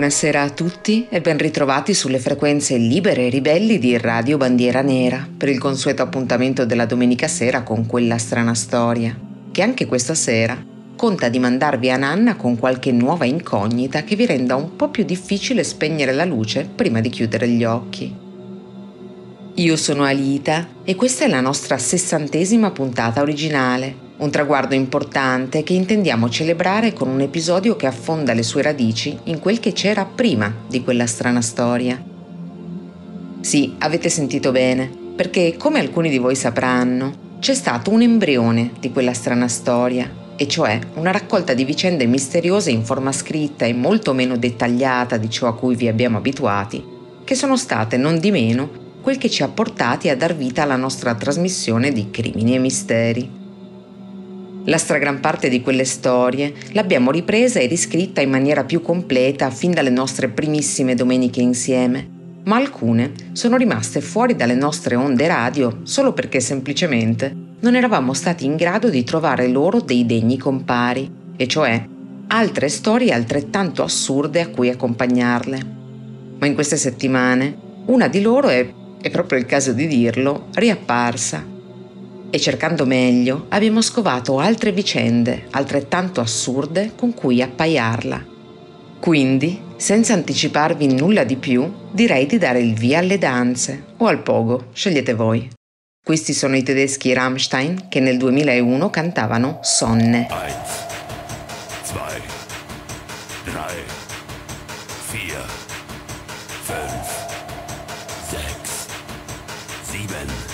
Buonasera a tutti e ben ritrovati sulle frequenze libere e ribelli di Radio Bandiera Nera per il consueto appuntamento della domenica sera con quella strana storia, che anche questa sera conta di mandarvi a Nanna con qualche nuova incognita che vi renda un po' più difficile spegnere la luce prima di chiudere gli occhi. Io sono Alita e questa è la nostra sessantesima puntata originale un traguardo importante che intendiamo celebrare con un episodio che affonda le sue radici in quel che c'era prima di quella strana storia. Sì, avete sentito bene, perché come alcuni di voi sapranno, c'è stato un embrione di quella strana storia, e cioè una raccolta di vicende misteriose in forma scritta e molto meno dettagliata di ciò a cui vi abbiamo abituati, che sono state non di meno quel che ci ha portati a dar vita alla nostra trasmissione di crimini e misteri. La stragrande parte di quelle storie l'abbiamo ripresa e riscritta in maniera più completa fin dalle nostre primissime domeniche insieme, ma alcune sono rimaste fuori dalle nostre onde radio solo perché semplicemente non eravamo stati in grado di trovare loro dei degni compari, e cioè altre storie altrettanto assurde a cui accompagnarle. Ma in queste settimane una di loro è, è proprio il caso di dirlo, riapparsa e cercando meglio abbiamo scovato altre vicende altrettanto assurde con cui appaiarla. Quindi, senza anticiparvi nulla di più, direi di dare il via alle danze o al pogo, scegliete voi. Questi sono i tedeschi Rammstein che nel 2001 cantavano Sonne. Eins, zwei, drei, vier, fünf, sechs, sieben,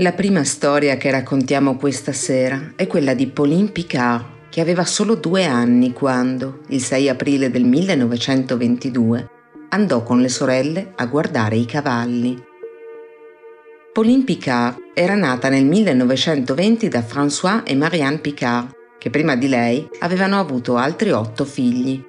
La prima storia che raccontiamo questa sera è quella di Pauline Picard, che aveva solo due anni quando, il 6 aprile del 1922, andò con le sorelle a guardare i cavalli. Pauline Picard era nata nel 1920 da François e Marianne Picard, che prima di lei avevano avuto altri otto figli.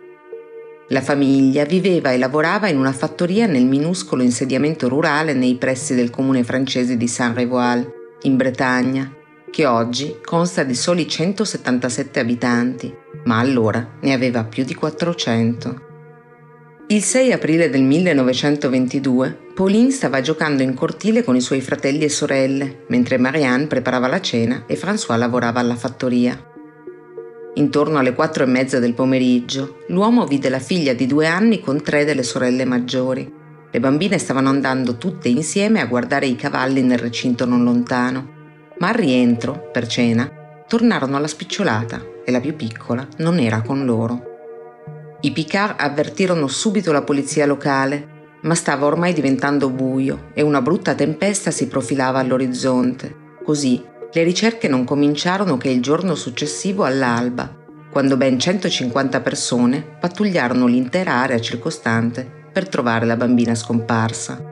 La famiglia viveva e lavorava in una fattoria nel minuscolo insediamento rurale nei pressi del comune francese di Saint-Révoil, in Bretagna, che oggi consta di soli 177 abitanti, ma allora ne aveva più di 400. Il 6 aprile del 1922, Pauline stava giocando in cortile con i suoi fratelli e sorelle, mentre Marianne preparava la cena e François lavorava alla fattoria. Intorno alle quattro e mezza del pomeriggio, l'uomo vide la figlia di due anni con tre delle sorelle maggiori. Le bambine stavano andando tutte insieme a guardare i cavalli nel recinto non lontano, ma al rientro, per cena, tornarono alla spicciolata e la più piccola non era con loro. I Picard avvertirono subito la polizia locale, ma stava ormai diventando buio e una brutta tempesta si profilava all'orizzonte. Così le ricerche non cominciarono che il giorno successivo all'alba, quando ben 150 persone pattugliarono l'intera area circostante per trovare la bambina scomparsa.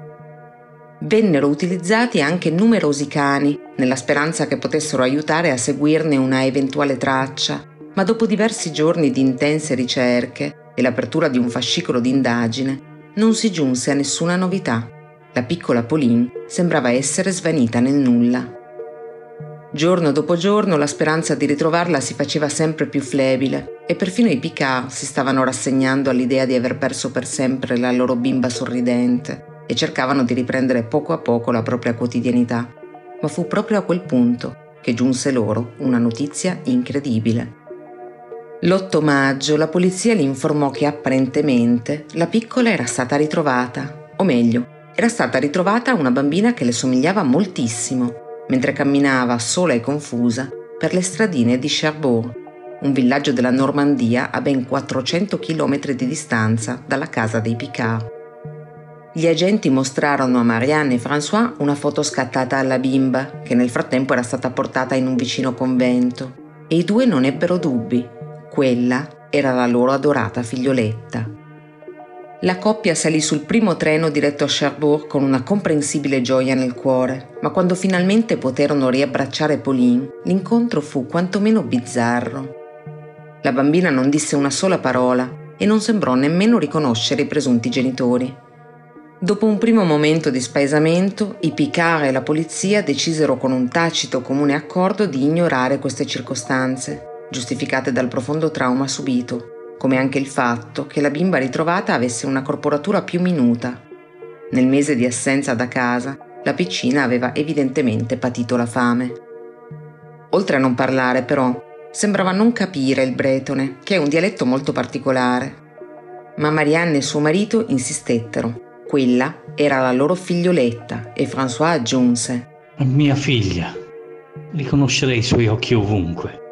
Vennero utilizzati anche numerosi cani, nella speranza che potessero aiutare a seguirne una eventuale traccia, ma dopo diversi giorni di intense ricerche e l'apertura di un fascicolo d'indagine, non si giunse a nessuna novità. La piccola Pauline sembrava essere svanita nel nulla. Giorno dopo giorno la speranza di ritrovarla si faceva sempre più flebile e perfino i Picard si stavano rassegnando all'idea di aver perso per sempre la loro bimba sorridente e cercavano di riprendere poco a poco la propria quotidianità. Ma fu proprio a quel punto che giunse loro una notizia incredibile. L'8 maggio la polizia li informò che apparentemente la piccola era stata ritrovata, o meglio, era stata ritrovata una bambina che le somigliava moltissimo mentre camminava sola e confusa per le stradine di Cherbourg, un villaggio della Normandia a ben 400 km di distanza dalla casa dei Picard. Gli agenti mostrarono a Marianne e François una foto scattata alla bimba, che nel frattempo era stata portata in un vicino convento, e i due non ebbero dubbi. Quella era la loro adorata figlioletta. La coppia salì sul primo treno diretto a Cherbourg con una comprensibile gioia nel cuore, ma quando finalmente poterono riabbracciare Pauline, l'incontro fu quantomeno bizzarro. La bambina non disse una sola parola e non sembrò nemmeno riconoscere i presunti genitori. Dopo un primo momento di spaesamento, i Picard e la polizia decisero con un tacito comune accordo di ignorare queste circostanze, giustificate dal profondo trauma subito come anche il fatto che la bimba ritrovata avesse una corporatura più minuta. Nel mese di assenza da casa, la piccina aveva evidentemente patito la fame. Oltre a non parlare, però, sembrava non capire il bretone, che è un dialetto molto particolare. Ma Marianne e suo marito insistettero. Quella era la loro figlioletta e François aggiunse: Mia figlia. Riconoscerei i suoi occhi ovunque.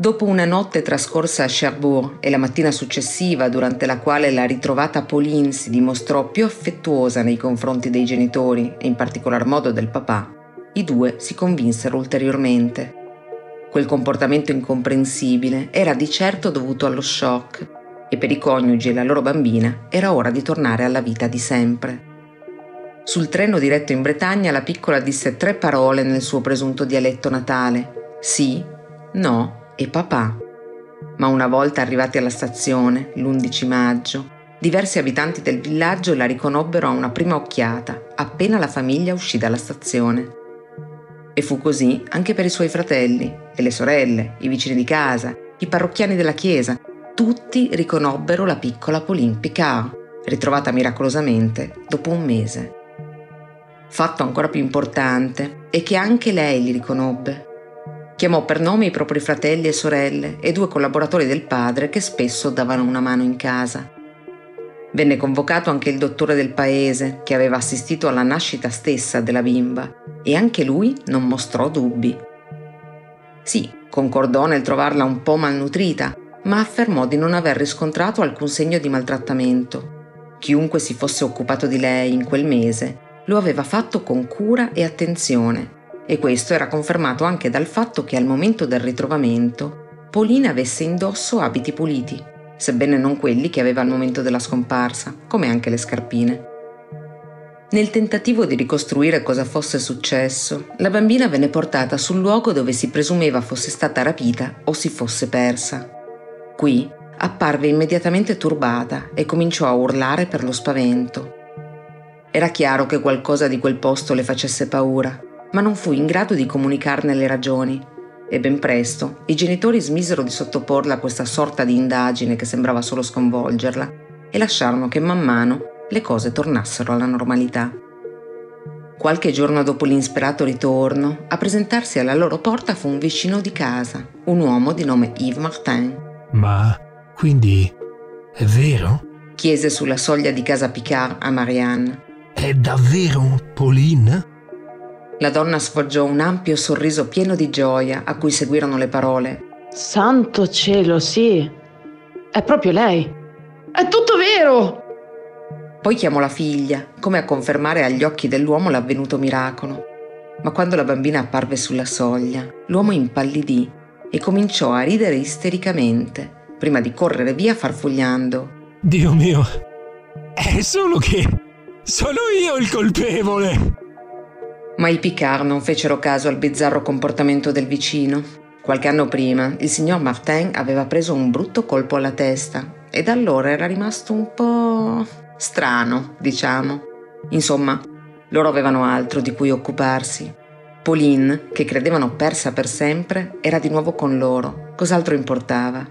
Dopo una notte trascorsa a Cherbourg e la mattina successiva, durante la quale la ritrovata Pauline si dimostrò più affettuosa nei confronti dei genitori e in particolar modo del papà, i due si convinsero ulteriormente. Quel comportamento incomprensibile era di certo dovuto allo shock e per i coniugi e la loro bambina era ora di tornare alla vita di sempre. Sul treno diretto in Bretagna la piccola disse tre parole nel suo presunto dialetto natale. Sì, no e papà. Ma una volta arrivati alla stazione, l'11 maggio, diversi abitanti del villaggio la riconobbero a una prima occhiata, appena la famiglia uscì dalla stazione. E fu così anche per i suoi fratelli e le sorelle, i vicini di casa, i parrocchiani della chiesa. Tutti riconobbero la piccola Pauline Picard, ritrovata miracolosamente dopo un mese. Fatto ancora più importante è che anche lei li riconobbe Chiamò per nome i propri fratelli e sorelle e due collaboratori del padre che spesso davano una mano in casa. Venne convocato anche il dottore del paese che aveva assistito alla nascita stessa della bimba e anche lui non mostrò dubbi. Sì, concordò nel trovarla un po' malnutrita, ma affermò di non aver riscontrato alcun segno di maltrattamento. Chiunque si fosse occupato di lei in quel mese lo aveva fatto con cura e attenzione E questo era confermato anche dal fatto che al momento del ritrovamento Pauline avesse indosso abiti puliti, sebbene non quelli che aveva al momento della scomparsa, come anche le scarpine. Nel tentativo di ricostruire cosa fosse successo, la bambina venne portata sul luogo dove si presumeva fosse stata rapita o si fosse persa. Qui apparve immediatamente turbata e cominciò a urlare per lo spavento. Era chiaro che qualcosa di quel posto le facesse paura, ma non fu in grado di comunicarne le ragioni e ben presto i genitori smisero di sottoporla a questa sorta di indagine che sembrava solo sconvolgerla e lasciarono che man mano le cose tornassero alla normalità. Qualche giorno dopo l'insperato ritorno, a presentarsi alla loro porta fu un vicino di casa, un uomo di nome Yves Martin. Ma quindi è vero? chiese sulla soglia di casa Picard a Marianne. È davvero Pauline? La donna sfoggiò un ampio sorriso pieno di gioia a cui seguirono le parole. Santo cielo, sì. È proprio lei. È tutto vero! Poi chiamò la figlia, come a confermare agli occhi dell'uomo l'avvenuto miracolo. Ma quando la bambina apparve sulla soglia, l'uomo impallidì e cominciò a ridere istericamente, prima di correre via farfugliando. Dio mio, è solo che sono io il colpevole! Ma i Picard non fecero caso al bizzarro comportamento del vicino. Qualche anno prima, il signor Martin aveva preso un brutto colpo alla testa e da allora era rimasto un po' strano, diciamo. Insomma, loro avevano altro di cui occuparsi. Pauline, che credevano persa per sempre, era di nuovo con loro. Cos'altro importava?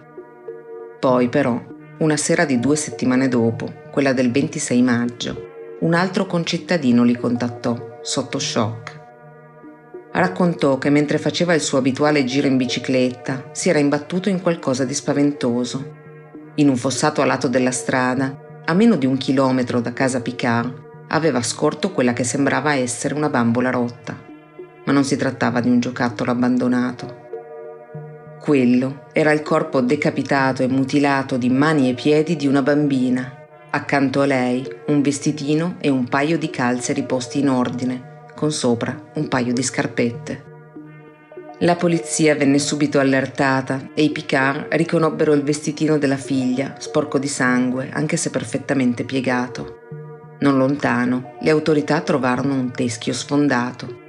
Poi, però, una sera di due settimane dopo, quella del 26 maggio, un altro concittadino li contattò, sotto shock. Raccontò che mentre faceva il suo abituale giro in bicicletta si era imbattuto in qualcosa di spaventoso. In un fossato a lato della strada a meno di un chilometro da casa Picard, aveva scorto quella che sembrava essere una bambola rotta. Ma non si trattava di un giocattolo abbandonato. Quello era il corpo decapitato e mutilato di mani e piedi di una bambina. Accanto a lei un vestitino e un paio di calze riposti in ordine, con sopra un paio di scarpette. La polizia venne subito allertata e i Picard riconobbero il vestitino della figlia, sporco di sangue, anche se perfettamente piegato. Non lontano, le autorità trovarono un teschio sfondato.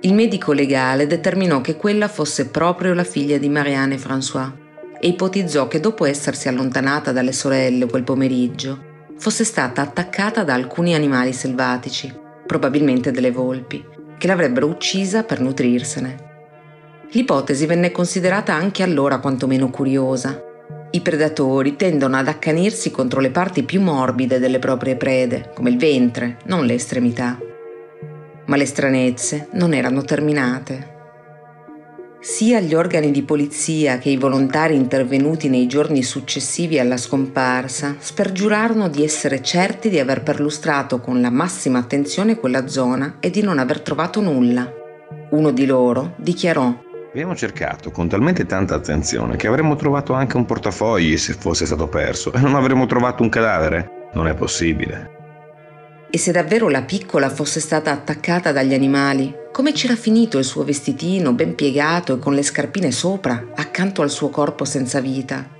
Il medico legale determinò che quella fosse proprio la figlia di Marianne François e ipotizzò che dopo essersi allontanata dalle sorelle quel pomeriggio, fosse stata attaccata da alcuni animali selvatici, probabilmente delle volpi, che l'avrebbero uccisa per nutrirsene. L'ipotesi venne considerata anche allora quantomeno curiosa. I predatori tendono ad accanirsi contro le parti più morbide delle proprie prede, come il ventre, non le estremità. Ma le stranezze non erano terminate. Sia gli organi di polizia che i volontari intervenuti nei giorni successivi alla scomparsa spergiurarono di essere certi di aver perlustrato con la massima attenzione quella zona e di non aver trovato nulla. Uno di loro dichiarò Abbiamo cercato con talmente tanta attenzione che avremmo trovato anche un portafogli se fosse stato perso e non avremmo trovato un cadavere. Non è possibile. E se davvero la piccola fosse stata attaccata dagli animali, come c'era finito il suo vestitino ben piegato e con le scarpine sopra, accanto al suo corpo senza vita?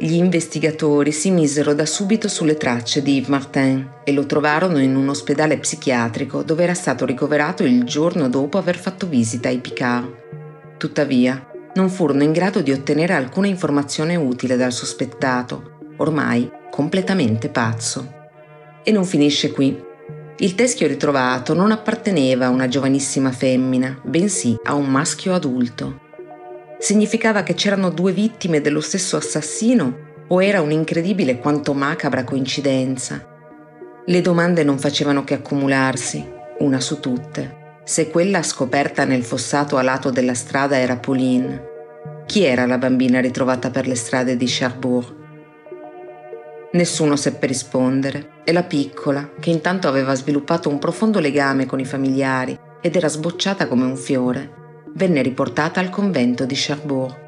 Gli investigatori si misero da subito sulle tracce di Yves Martin e lo trovarono in un ospedale psichiatrico dove era stato ricoverato il giorno dopo aver fatto visita ai Picard. Tuttavia, non furono in grado di ottenere alcuna informazione utile dal sospettato, ormai completamente pazzo. E non finisce qui. Il teschio ritrovato non apparteneva a una giovanissima femmina, bensì a un maschio adulto. Significava che c'erano due vittime dello stesso assassino o era un'incredibile quanto macabra coincidenza? Le domande non facevano che accumularsi, una su tutte. Se quella scoperta nel fossato a lato della strada era Pauline, chi era la bambina ritrovata per le strade di Cherbourg? Nessuno seppe rispondere e la piccola, che intanto aveva sviluppato un profondo legame con i familiari ed era sbocciata come un fiore, venne riportata al convento di Cherbourg.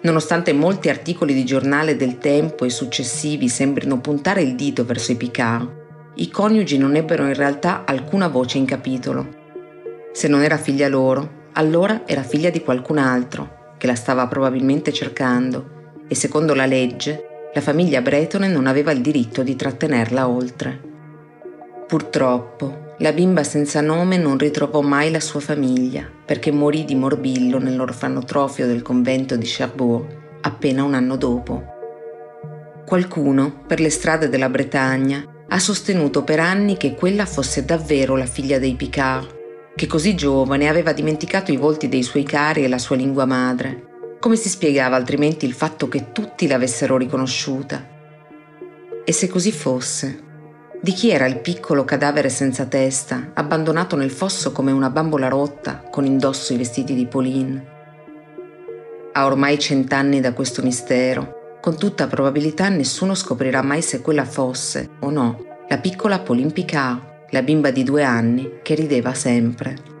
Nonostante molti articoli di giornale del tempo e successivi sembrino puntare il dito verso i Picard, i coniugi non ebbero in realtà alcuna voce in capitolo. Se non era figlia loro, allora era figlia di qualcun altro, che la stava probabilmente cercando, e secondo la legge, la famiglia Bretone non aveva il diritto di trattenerla oltre. Purtroppo, la bimba senza nome non ritrovò mai la sua famiglia, perché morì di morbillo nell'orfanotrofio del convento di Cherbourg appena un anno dopo. Qualcuno, per le strade della Bretagna, ha sostenuto per anni che quella fosse davvero la figlia dei Picard, che così giovane aveva dimenticato i volti dei suoi cari e la sua lingua madre. Come si spiegava altrimenti il fatto che tutti l'avessero riconosciuta? E se così fosse, di chi era il piccolo cadavere senza testa, abbandonato nel fosso come una bambola rotta, con indosso i vestiti di Pauline? A ormai cent'anni da questo mistero, con tutta probabilità nessuno scoprirà mai se quella fosse, o no, la piccola Pauline Picard, la bimba di due anni che rideva sempre.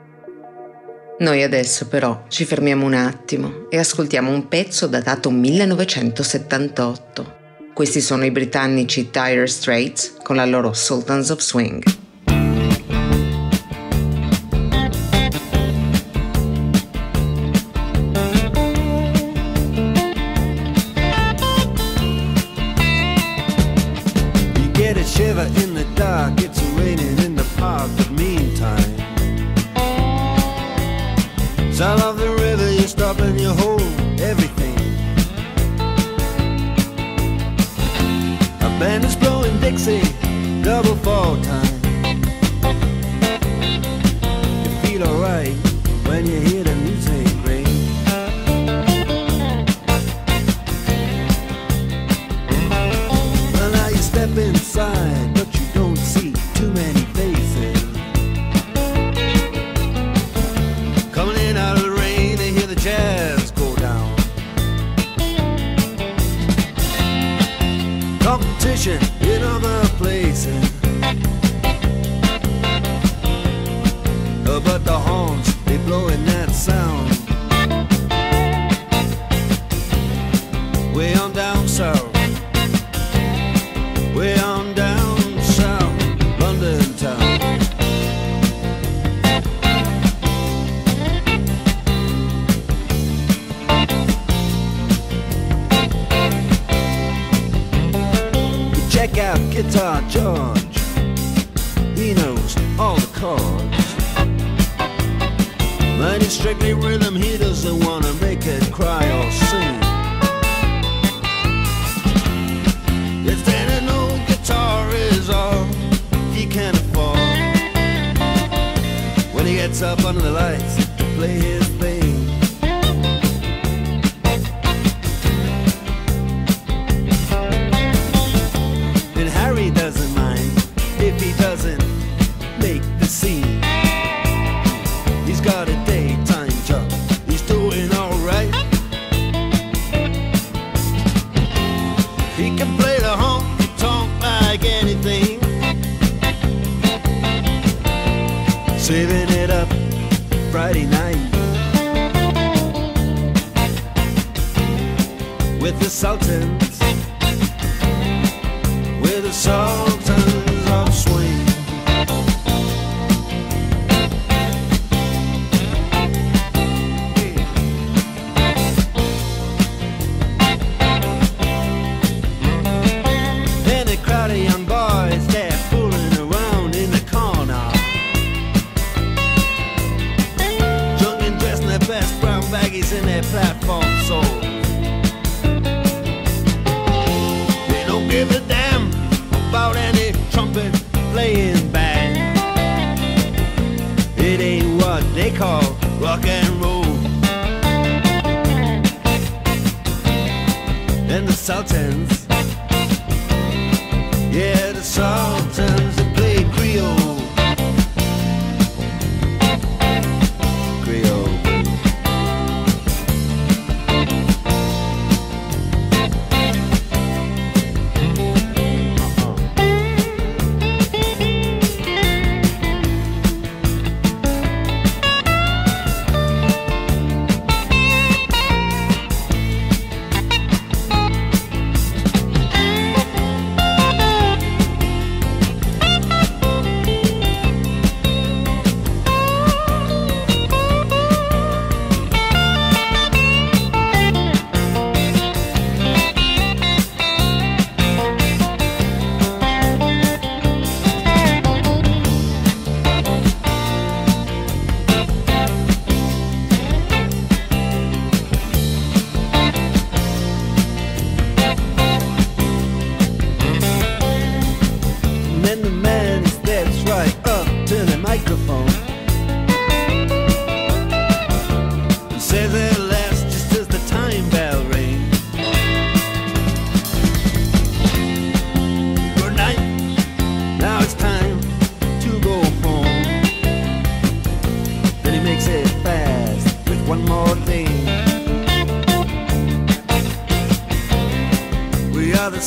Noi adesso però ci fermiamo un attimo e ascoltiamo un pezzo datato 1978. Questi sono i britannici Dire Straits con la loro Sultans of Swing. with the Sultans, with the Sultans.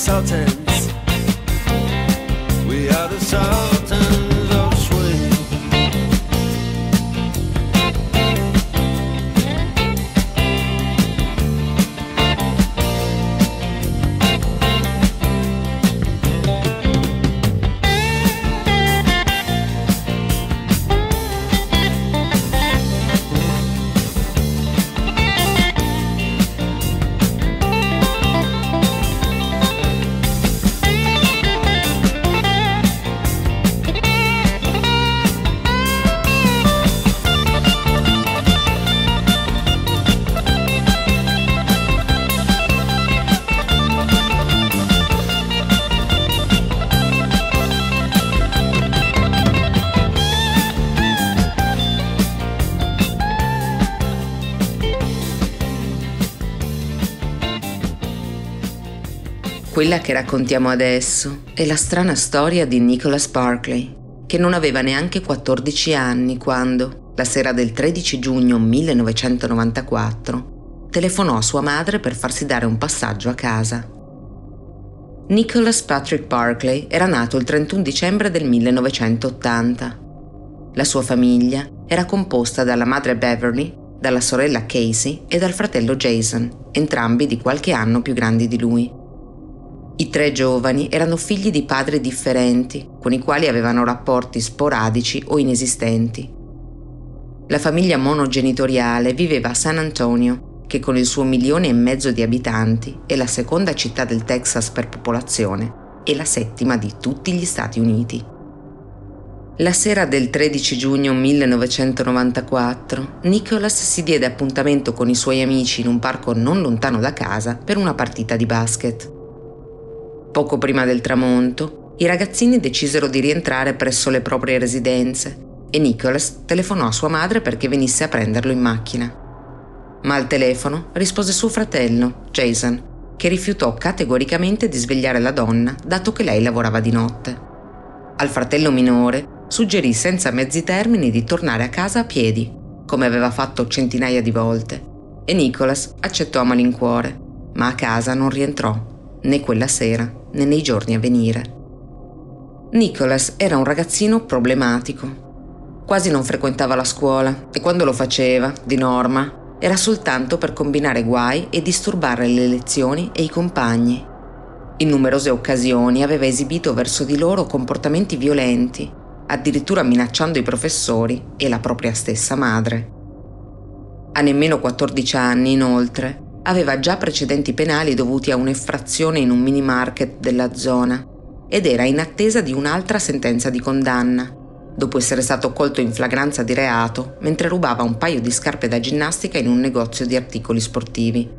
insulted. Quella che raccontiamo adesso è la strana storia di Nicholas Barclay, che non aveva neanche 14 anni quando, la sera del 13 giugno 1994, telefonò a sua madre per farsi dare un passaggio a casa. Nicholas Patrick Barclay era nato il 31 dicembre del 1980. La sua famiglia era composta dalla madre Beverly, dalla sorella Casey e dal fratello Jason, entrambi di qualche anno più grandi di lui. I tre giovani erano figli di padri differenti, con i quali avevano rapporti sporadici o inesistenti. La famiglia monogenitoriale viveva a San Antonio, che con il suo milione e mezzo di abitanti è la seconda città del Texas per popolazione e la settima di tutti gli Stati Uniti. La sera del 13 giugno 1994, Nicholas si diede appuntamento con i suoi amici in un parco non lontano da casa per una partita di basket. Poco prima del tramonto, i ragazzini decisero di rientrare presso le proprie residenze e Nicholas telefonò a sua madre perché venisse a prenderlo in macchina. Ma al telefono rispose suo fratello, Jason, che rifiutò categoricamente di svegliare la donna dato che lei lavorava di notte. Al fratello minore suggerì senza mezzi termini di tornare a casa a piedi, come aveva fatto centinaia di volte, e Nicholas accettò a malincuore, ma a casa non rientrò né quella sera né nei giorni a venire. Nicholas era un ragazzino problematico. Quasi non frequentava la scuola e quando lo faceva, di norma, era soltanto per combinare guai e disturbare le lezioni e i compagni. In numerose occasioni aveva esibito verso di loro comportamenti violenti, addirittura minacciando i professori e la propria stessa madre. A nemmeno 14 anni, inoltre, aveva già precedenti penali dovuti a un'effrazione in un mini market della zona ed era in attesa di un'altra sentenza di condanna, dopo essere stato colto in flagranza di reato mentre rubava un paio di scarpe da ginnastica in un negozio di articoli sportivi.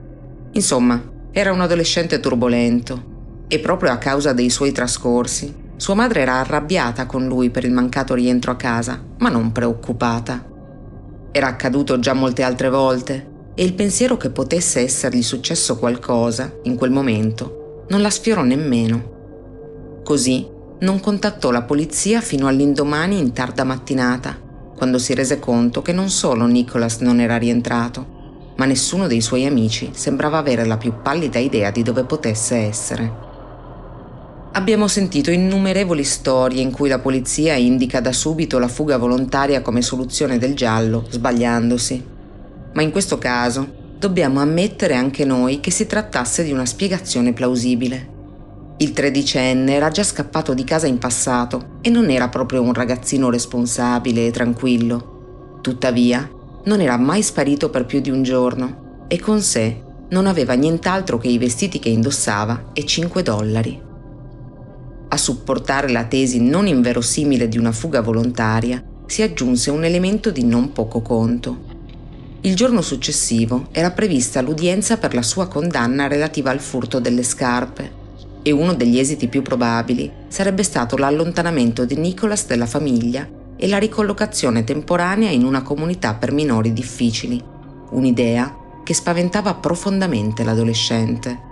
Insomma, era un adolescente turbolento e proprio a causa dei suoi trascorsi, sua madre era arrabbiata con lui per il mancato rientro a casa, ma non preoccupata. Era accaduto già molte altre volte e il pensiero che potesse essergli successo qualcosa in quel momento non la sfiorò nemmeno. Così non contattò la polizia fino all'indomani in tarda mattinata, quando si rese conto che non solo Nicholas non era rientrato, ma nessuno dei suoi amici sembrava avere la più pallida idea di dove potesse essere. Abbiamo sentito innumerevoli storie in cui la polizia indica da subito la fuga volontaria come soluzione del giallo, sbagliandosi ma in questo caso dobbiamo ammettere anche noi che si trattasse di una spiegazione plausibile. Il tredicenne era già scappato di casa in passato e non era proprio un ragazzino responsabile e tranquillo. Tuttavia, non era mai sparito per più di un giorno e con sé non aveva nient'altro che i vestiti che indossava e 5 dollari. A supportare la tesi non inverosimile di una fuga volontaria si aggiunse un elemento di non poco conto. Il giorno successivo era prevista l'udienza per la sua condanna relativa al furto delle scarpe e uno degli esiti più probabili sarebbe stato l'allontanamento di Nicholas dalla famiglia e la ricollocazione temporanea in una comunità per minori difficili, un'idea che spaventava profondamente l'adolescente.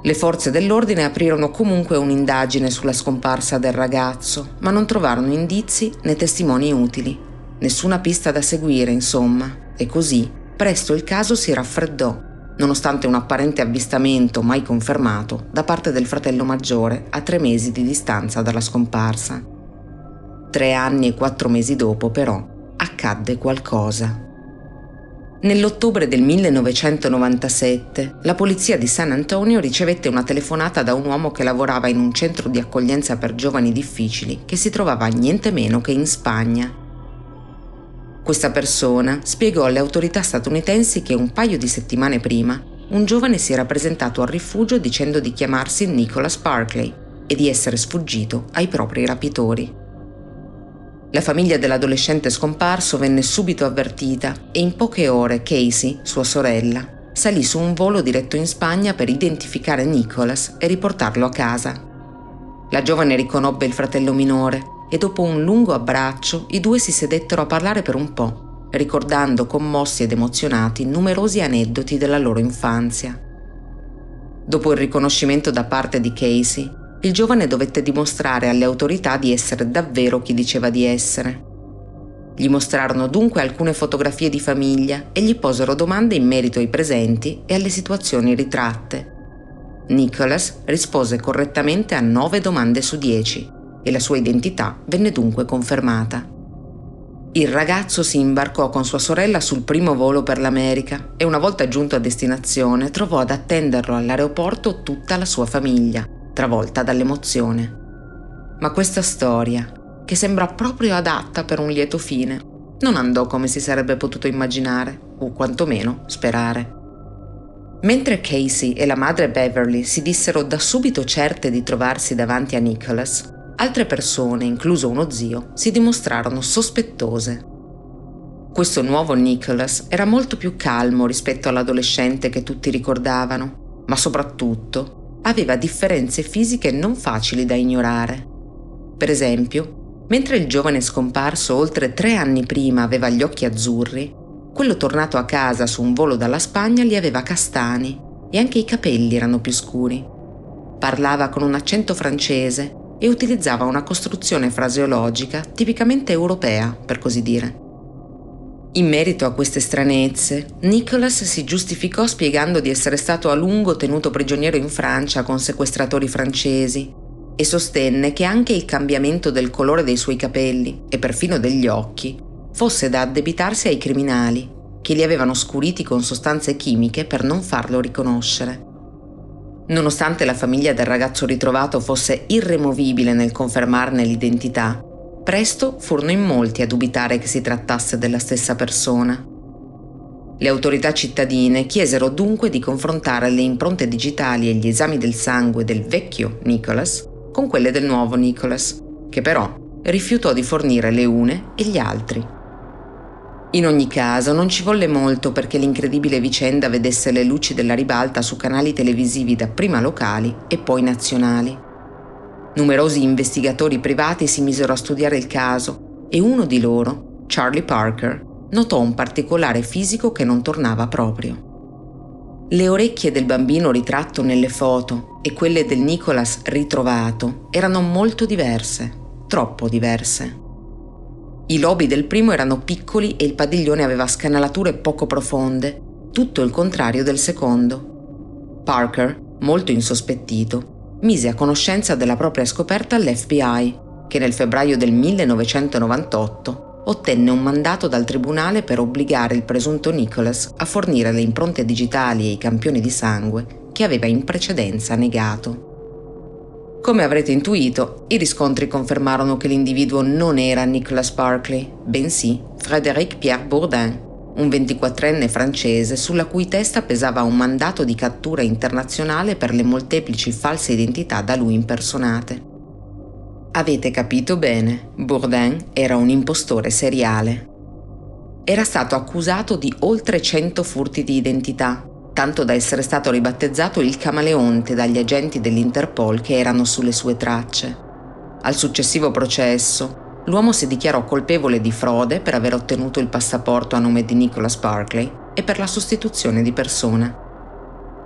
Le forze dell'ordine aprirono comunque un'indagine sulla scomparsa del ragazzo, ma non trovarono indizi né testimoni utili. Nessuna pista da seguire, insomma, e così presto il caso si raffreddò, nonostante un apparente avvistamento mai confermato da parte del fratello maggiore a tre mesi di distanza dalla scomparsa. Tre anni e quattro mesi dopo, però, accadde qualcosa. Nell'ottobre del 1997 la polizia di San Antonio ricevette una telefonata da un uomo che lavorava in un centro di accoglienza per giovani difficili che si trovava niente meno che in Spagna. Questa persona spiegò alle autorità statunitensi che un paio di settimane prima un giovane si era presentato al rifugio dicendo di chiamarsi Nicholas Barclay e di essere sfuggito ai propri rapitori. La famiglia dell'adolescente scomparso venne subito avvertita e in poche ore Casey, sua sorella, salì su un volo diretto in Spagna per identificare Nicholas e riportarlo a casa. La giovane riconobbe il fratello minore e dopo un lungo abbraccio i due si sedettero a parlare per un po', ricordando commossi ed emozionati numerosi aneddoti della loro infanzia. Dopo il riconoscimento da parte di Casey, il giovane dovette dimostrare alle autorità di essere davvero chi diceva di essere. Gli mostrarono dunque alcune fotografie di famiglia e gli posero domande in merito ai presenti e alle situazioni ritratte. Nicholas rispose correttamente a nove domande su dieci e la sua identità venne dunque confermata. Il ragazzo si imbarcò con sua sorella sul primo volo per l'America e una volta giunto a destinazione trovò ad attenderlo all'aeroporto tutta la sua famiglia, travolta dall'emozione. Ma questa storia, che sembra proprio adatta per un lieto fine, non andò come si sarebbe potuto immaginare, o quantomeno sperare. Mentre Casey e la madre Beverly si dissero da subito certe di trovarsi davanti a Nicholas, altre persone, incluso uno zio, si dimostrarono sospettose. Questo nuovo Nicholas era molto più calmo rispetto all'adolescente che tutti ricordavano, ma soprattutto aveva differenze fisiche non facili da ignorare. Per esempio, mentre il giovane scomparso oltre tre anni prima aveva gli occhi azzurri, quello tornato a casa su un volo dalla Spagna li aveva castani e anche i capelli erano più scuri. Parlava con un accento francese e utilizzava una costruzione fraseologica tipicamente europea, per così dire. In merito a queste stranezze, Nicholas si giustificò spiegando di essere stato a lungo tenuto prigioniero in Francia con sequestratori francesi e sostenne che anche il cambiamento del colore dei suoi capelli e perfino degli occhi fosse da addebitarsi ai criminali che li avevano scuriti con sostanze chimiche per non farlo riconoscere. Nonostante la famiglia del ragazzo ritrovato fosse irremovibile nel confermarne l'identità, Presto furono in molti a dubitare che si trattasse della stessa persona. Le autorità cittadine chiesero dunque di confrontare le impronte digitali e gli esami del sangue del vecchio Nicholas con quelle del nuovo Nicholas, che però rifiutò di fornire le une e gli altri. In ogni caso non ci volle molto perché l'incredibile vicenda vedesse le luci della ribalta su canali televisivi dapprima locali e poi nazionali. Numerosi investigatori privati si misero a studiare il caso e uno di loro, Charlie Parker, notò un particolare fisico che non tornava proprio. Le orecchie del bambino ritratto nelle foto e quelle del Nicholas ritrovato erano molto diverse, troppo diverse. I lobi del primo erano piccoli e il padiglione aveva scanalature poco profonde, tutto il contrario del secondo. Parker, molto insospettito, mise a conoscenza della propria scoperta all'FBI, che nel febbraio del 1998 ottenne un mandato dal tribunale per obbligare il presunto Nicholas a fornire le impronte digitali e i campioni di sangue che aveva in precedenza negato. Come avrete intuito, i riscontri confermarono che l'individuo non era Nicholas Barclay, bensì Frédéric Pierre Bourdin, un 24enne francese sulla cui testa pesava un mandato di cattura internazionale per le molteplici false identità da lui impersonate. Avete capito bene, Bourdin era un impostore seriale. Era stato accusato di oltre 100 furti di identità, tanto da essere stato ribattezzato il camaleonte dagli agenti dell'Interpol che erano sulle sue tracce. Al successivo processo, l'uomo si dichiarò colpevole di frode per aver ottenuto il passaporto a nome di Nicholas Barclay e per la sostituzione di persona.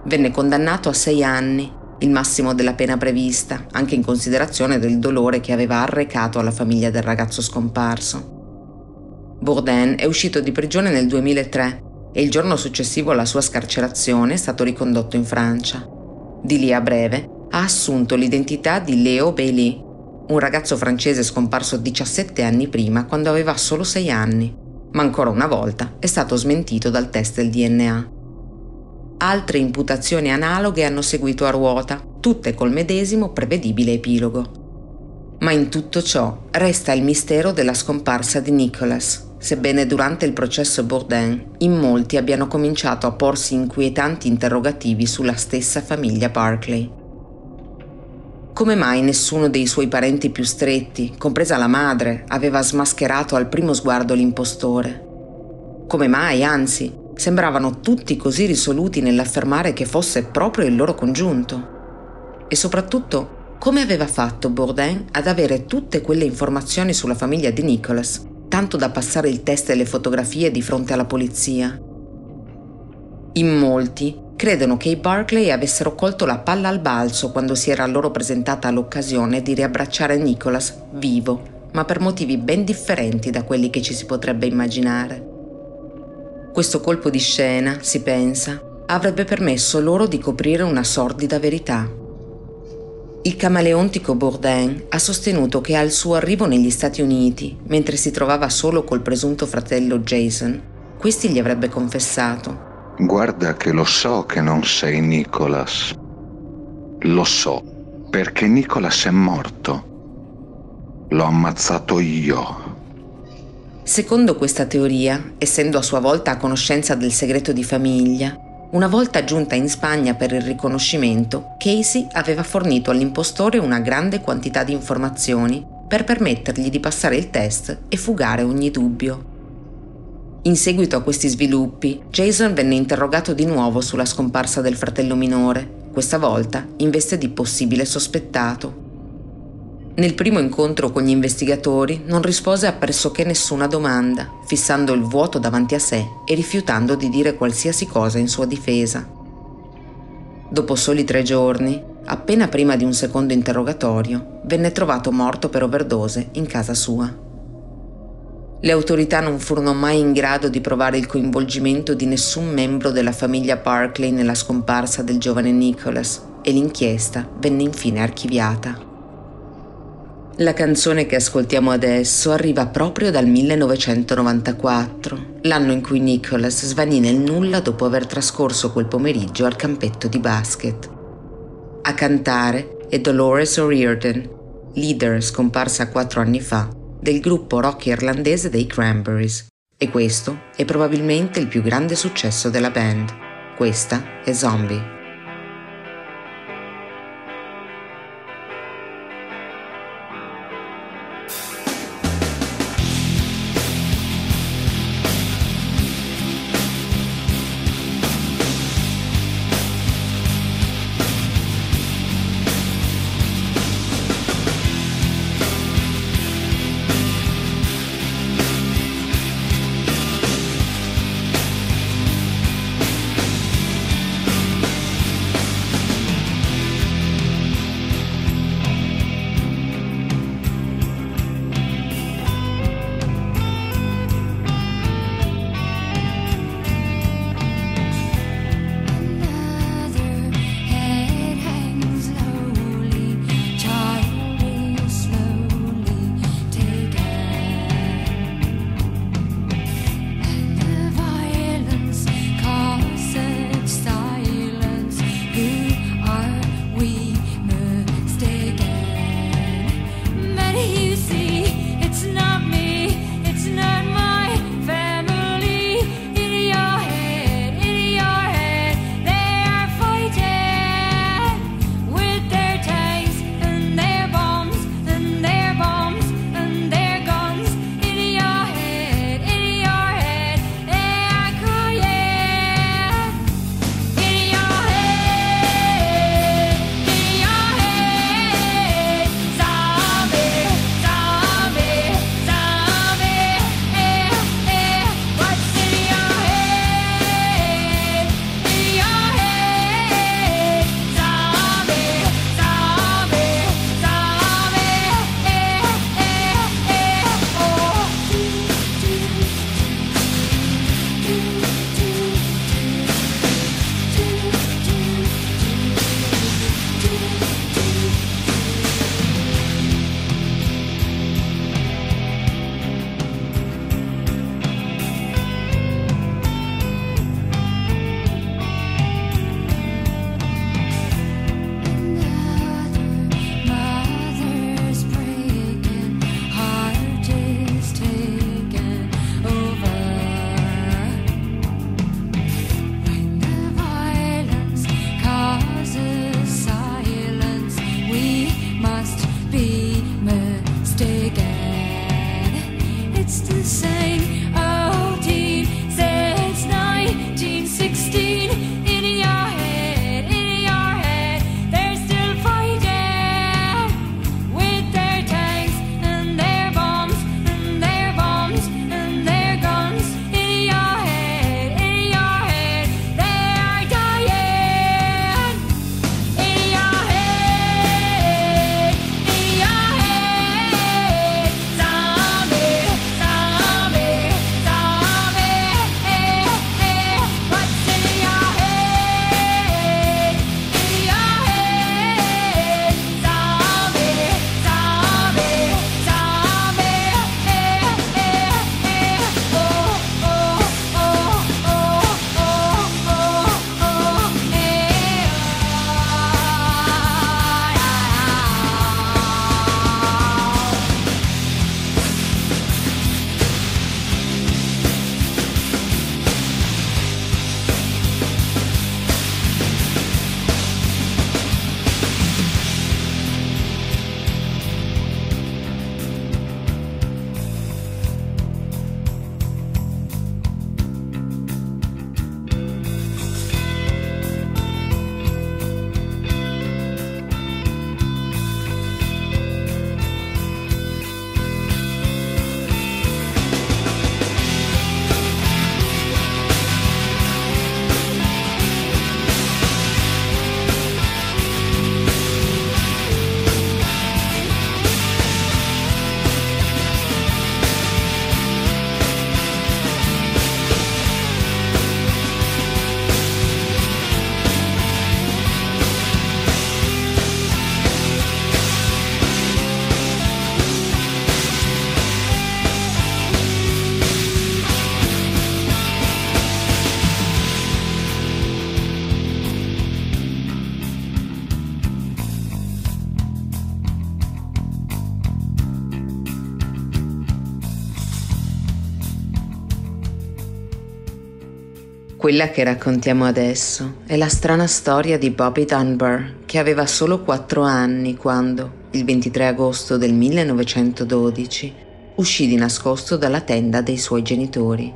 Venne condannato a sei anni, il massimo della pena prevista, anche in considerazione del dolore che aveva arrecato alla famiglia del ragazzo scomparso. Bourdain è uscito di prigione nel 2003 e il giorno successivo alla sua scarcerazione è stato ricondotto in Francia. Di lì a breve ha assunto l'identità di Léo Bailly, un ragazzo francese scomparso 17 anni prima quando aveva solo 6 anni, ma ancora una volta è stato smentito dal test del DNA. Altre imputazioni analoghe hanno seguito a ruota, tutte col medesimo prevedibile epilogo. Ma in tutto ciò resta il mistero della scomparsa di Nicholas, sebbene durante il processo Bourdain in molti abbiano cominciato a porsi inquietanti interrogativi sulla stessa famiglia Barclay. Come mai nessuno dei suoi parenti più stretti, compresa la madre, aveva smascherato al primo sguardo l'impostore? Come mai, anzi, sembravano tutti così risoluti nell'affermare che fosse proprio il loro congiunto? E soprattutto, come aveva fatto Bourdain ad avere tutte quelle informazioni sulla famiglia di Nicholas tanto da passare il test e le fotografie di fronte alla polizia. In molti credono che i Barclay avessero colto la palla al balzo quando si era loro presentata l'occasione di riabbracciare Nicholas vivo, ma per motivi ben differenti da quelli che ci si potrebbe immaginare. Questo colpo di scena, si pensa, avrebbe permesso loro di coprire una sordida verità il camaleontico Bourdain ha sostenuto che al suo arrivo negli Stati Uniti, mentre si trovava solo col presunto fratello Jason, questi gli avrebbe confessato. Guarda che lo so che non sei Nicholas. Lo so, perché Nicholas è morto. L'ho ammazzato io. Secondo questa teoria, essendo a sua volta a conoscenza del segreto di famiglia, una volta giunta in Spagna per il riconoscimento, Casey aveva fornito all'impostore una grande quantità di informazioni per permettergli di passare il test e fugare ogni dubbio. In seguito a questi sviluppi, Jason venne interrogato di nuovo sulla scomparsa del fratello minore, questa volta in veste di possibile sospettato. Nel primo incontro con gli investigatori non rispose a pressoché nessuna domanda, fissando il vuoto davanti a sé e rifiutando di dire qualsiasi cosa in sua difesa. Dopo soli tre giorni, appena prima di un secondo interrogatorio, venne trovato morto per overdose in casa sua. Le autorità non furono mai in grado di provare il coinvolgimento di nessun membro della famiglia Barclay nella scomparsa del giovane Nicholas e l'inchiesta venne infine archiviata. La canzone che ascoltiamo adesso arriva proprio dal 1994, l'anno in cui Nicholas svanì nel nulla dopo aver trascorso quel pomeriggio al campetto di basket. A cantare è Dolores O'Riordan, leader scomparsa quattro anni fa del gruppo rock irlandese dei Cranberries, e questo è probabilmente il più grande successo della band. Questa è Zombie. Quella che raccontiamo adesso è la strana storia di Bobby Dunbar, che aveva solo 4 anni quando, il 23 agosto del 1912, uscì di nascosto dalla tenda dei suoi genitori.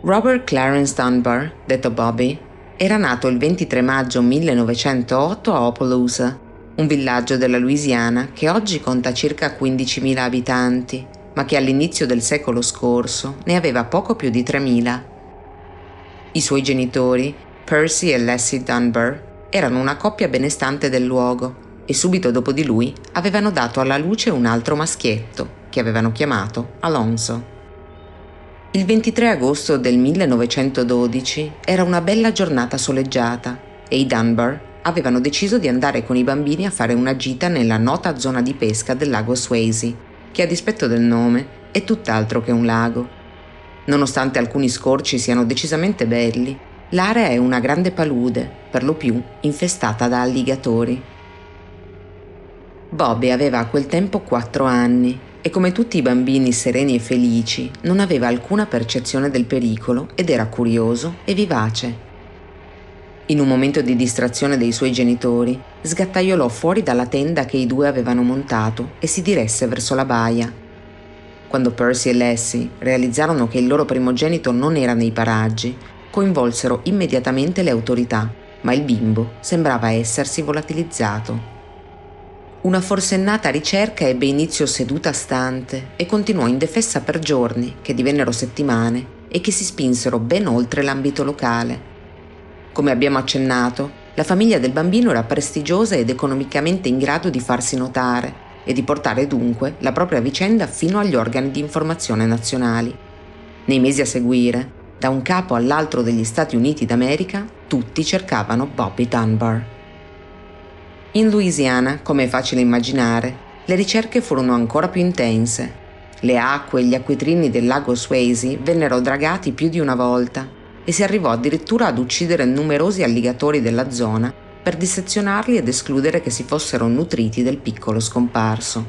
Robert Clarence Dunbar, detto Bobby, era nato il 23 maggio 1908 a Opelousas, un villaggio della Louisiana che oggi conta circa 15.000 abitanti, ma che all'inizio del secolo scorso ne aveva poco più di 3.000. I suoi genitori, Percy e Lassie Dunbar, erano una coppia benestante del luogo e subito dopo di lui avevano dato alla luce un altro maschietto, che avevano chiamato Alonso. Il 23 agosto del 1912 era una bella giornata soleggiata e i Dunbar avevano deciso di andare con i bambini a fare una gita nella nota zona di pesca del lago Swayze, che a dispetto del nome è tutt'altro che un lago. Nonostante alcuni scorci siano decisamente belli, l'area è una grande palude, per lo più infestata da alligatori. Bobby aveva a quel tempo 4 anni e come tutti i bambini sereni e felici non aveva alcuna percezione del pericolo ed era curioso e vivace. In un momento di distrazione dei suoi genitori, sgattaiolò fuori dalla tenda che i due avevano montato e si diresse verso la baia. Quando Percy e Lassie realizzarono che il loro primogenito non era nei paraggi, coinvolsero immediatamente le autorità, ma il bimbo sembrava essersi volatilizzato. Una forsennata ricerca ebbe inizio seduta stante e continuò indefessa per giorni, che divennero settimane e che si spinsero ben oltre l'ambito locale. Come abbiamo accennato, la famiglia del bambino era prestigiosa ed economicamente in grado di farsi notare e di portare dunque la propria vicenda fino agli organi di informazione nazionali. Nei mesi a seguire, da un capo all'altro degli Stati Uniti d'America, tutti cercavano Bobby Dunbar. In Louisiana, come è facile immaginare, le ricerche furono ancora più intense. Le acque e gli acquitrini del lago Swayze vennero dragati più di una volta e si arrivò addirittura ad uccidere numerosi alligatori della zona per dissezionarli ed escludere che si fossero nutriti del piccolo scomparso.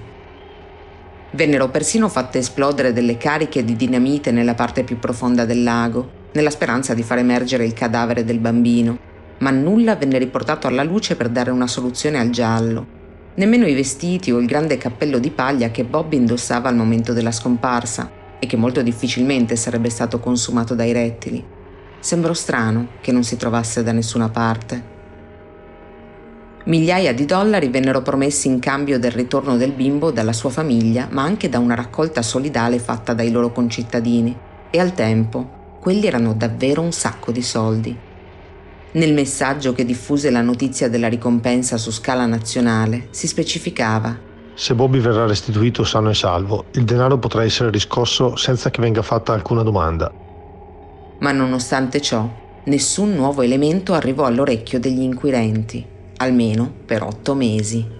Vennero persino fatte esplodere delle cariche di dinamite nella parte più profonda del lago, nella speranza di far emergere il cadavere del bambino, ma nulla venne riportato alla luce per dare una soluzione al giallo. Nemmeno i vestiti o il grande cappello di paglia che Bob indossava al momento della scomparsa e che molto difficilmente sarebbe stato consumato dai rettili. Sembrò strano che non si trovasse da nessuna parte. Migliaia di dollari vennero promessi in cambio del ritorno del bimbo dalla sua famiglia, ma anche da una raccolta solidale fatta dai loro concittadini. E al tempo, quelli erano davvero un sacco di soldi. Nel messaggio che diffuse la notizia della ricompensa su scala nazionale si specificava Se Bobby verrà restituito sano e salvo, il denaro potrà essere riscosso senza che venga fatta alcuna domanda. Ma nonostante ciò, nessun nuovo elemento arrivò all'orecchio degli inquirenti, almeno per otto mesi.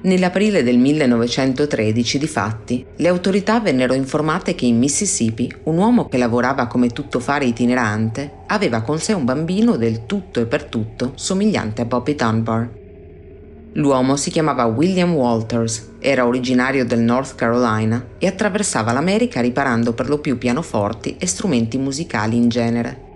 Nell'aprile del 1913, difatti, le autorità vennero informate che in Mississippi un uomo che lavorava come tuttofare itinerante aveva con sé un bambino del tutto e per tutto somigliante a Bobby Dunbar. L'uomo si chiamava William Walters, era originario del North Carolina e attraversava l'America riparando per lo più pianoforti e strumenti musicali in genere.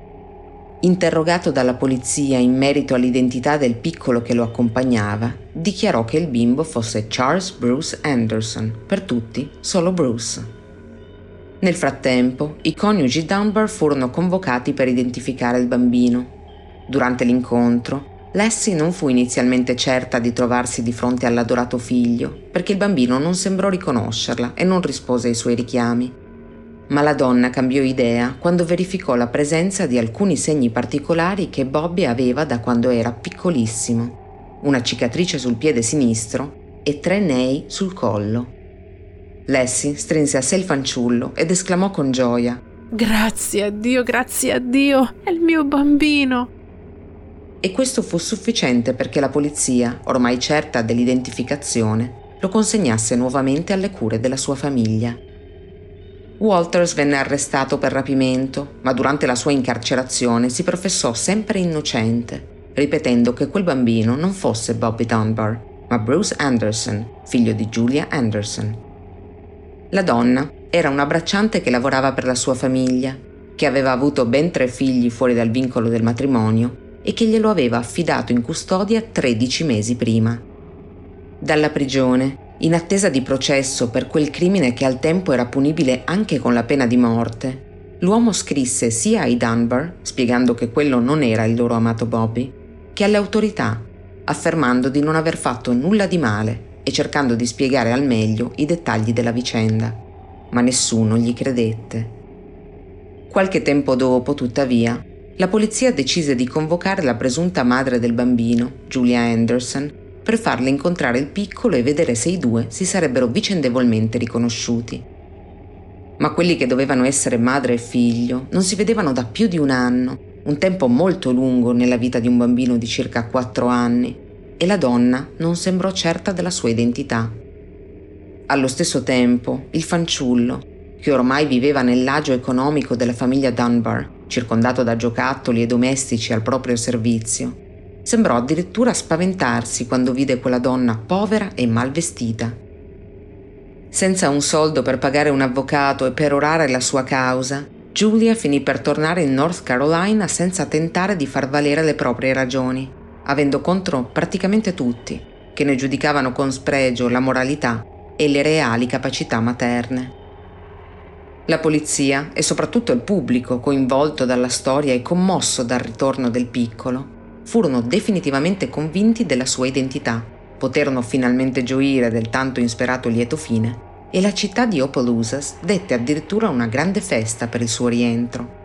Interrogato dalla polizia in merito all'identità del piccolo che lo accompagnava, dichiarò che il bimbo fosse Charles Bruce Anderson, per tutti solo Bruce. Nel frattempo, i coniugi Dunbar furono convocati per identificare il bambino. Durante l'incontro, Lassie non fu inizialmente certa di trovarsi di fronte all'adorato figlio, perché il bambino non sembrò riconoscerla e non rispose ai suoi richiami ma la donna cambiò idea quando verificò la presenza di alcuni segni particolari che Bobby aveva da quando era piccolissimo, una cicatrice sul piede sinistro e tre nei sul collo. Lassie strinse a sé il fanciullo ed esclamò con gioia Grazie a Dio, grazie a Dio, è il mio bambino. E questo fu sufficiente perché la polizia, ormai certa dell'identificazione, lo consegnasse nuovamente alle cure della sua famiglia. Walters venne arrestato per rapimento, ma durante la sua incarcerazione si professò sempre innocente, ripetendo che quel bambino non fosse Bobby Dunbar, ma Bruce Anderson, figlio di Julia Anderson. La donna era una bracciante che lavorava per la sua famiglia che aveva avuto ben tre figli fuori dal vincolo del matrimonio e che glielo aveva affidato in custodia 13 mesi prima. Dalla prigione, in attesa di processo per quel crimine che al tempo era punibile anche con la pena di morte, l'uomo scrisse sia ai Dunbar, spiegando che quello non era il loro amato Bobby, che alle autorità, affermando di non aver fatto nulla di male e cercando di spiegare al meglio i dettagli della vicenda. Ma nessuno gli credette. Qualche tempo dopo, tuttavia, la polizia decise di convocare la presunta madre del bambino, Julia Anderson, per farle incontrare il piccolo e vedere se i due si sarebbero vicendevolmente riconosciuti ma quelli che dovevano essere madre e figlio non si vedevano da più di un anno, un tempo molto lungo nella vita di un bambino di circa 4 anni, e la donna non sembrò certa della sua identità. Allo stesso tempo, il fanciullo, che ormai viveva nell'agio economico della famiglia Dunbar, circondato da giocattoli e domestici al proprio servizio, sembrò addirittura spaventarsi quando vide quella donna povera e mal vestita senza un soldo per pagare un avvocato e per orare la sua causa, Julia finì per tornare in North Carolina senza tentare di far valere le proprie ragioni, avendo contro praticamente tutti, che ne giudicavano con spregio la moralità e le reali capacità materne. La polizia e soprattutto il pubblico coinvolto dalla storia e commosso dal ritorno del piccolo furono definitivamente convinti della sua identità poterono finalmente gioire del tanto insperato lieto fine e la città di Opelousas dette addirittura una grande festa per il suo rientro.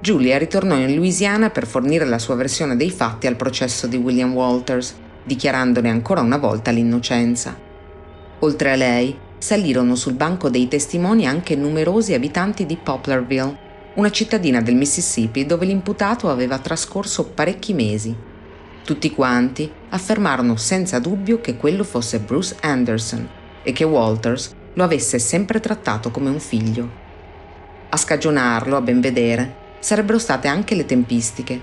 Julia ritornò in Louisiana per fornire la sua versione dei fatti al processo di William Walters, dichiarandone ancora una volta l'innocenza. Oltre a lei, salirono sul banco dei testimoni anche numerosi abitanti di Poplarville, una cittadina del Mississippi dove l'imputato aveva trascorso parecchi mesi tutti quanti affermarono senza dubbio che quello fosse Bruce Anderson e che Walters lo avesse sempre trattato come un figlio. A scagionarlo, a ben vedere, sarebbero state anche le tempistiche.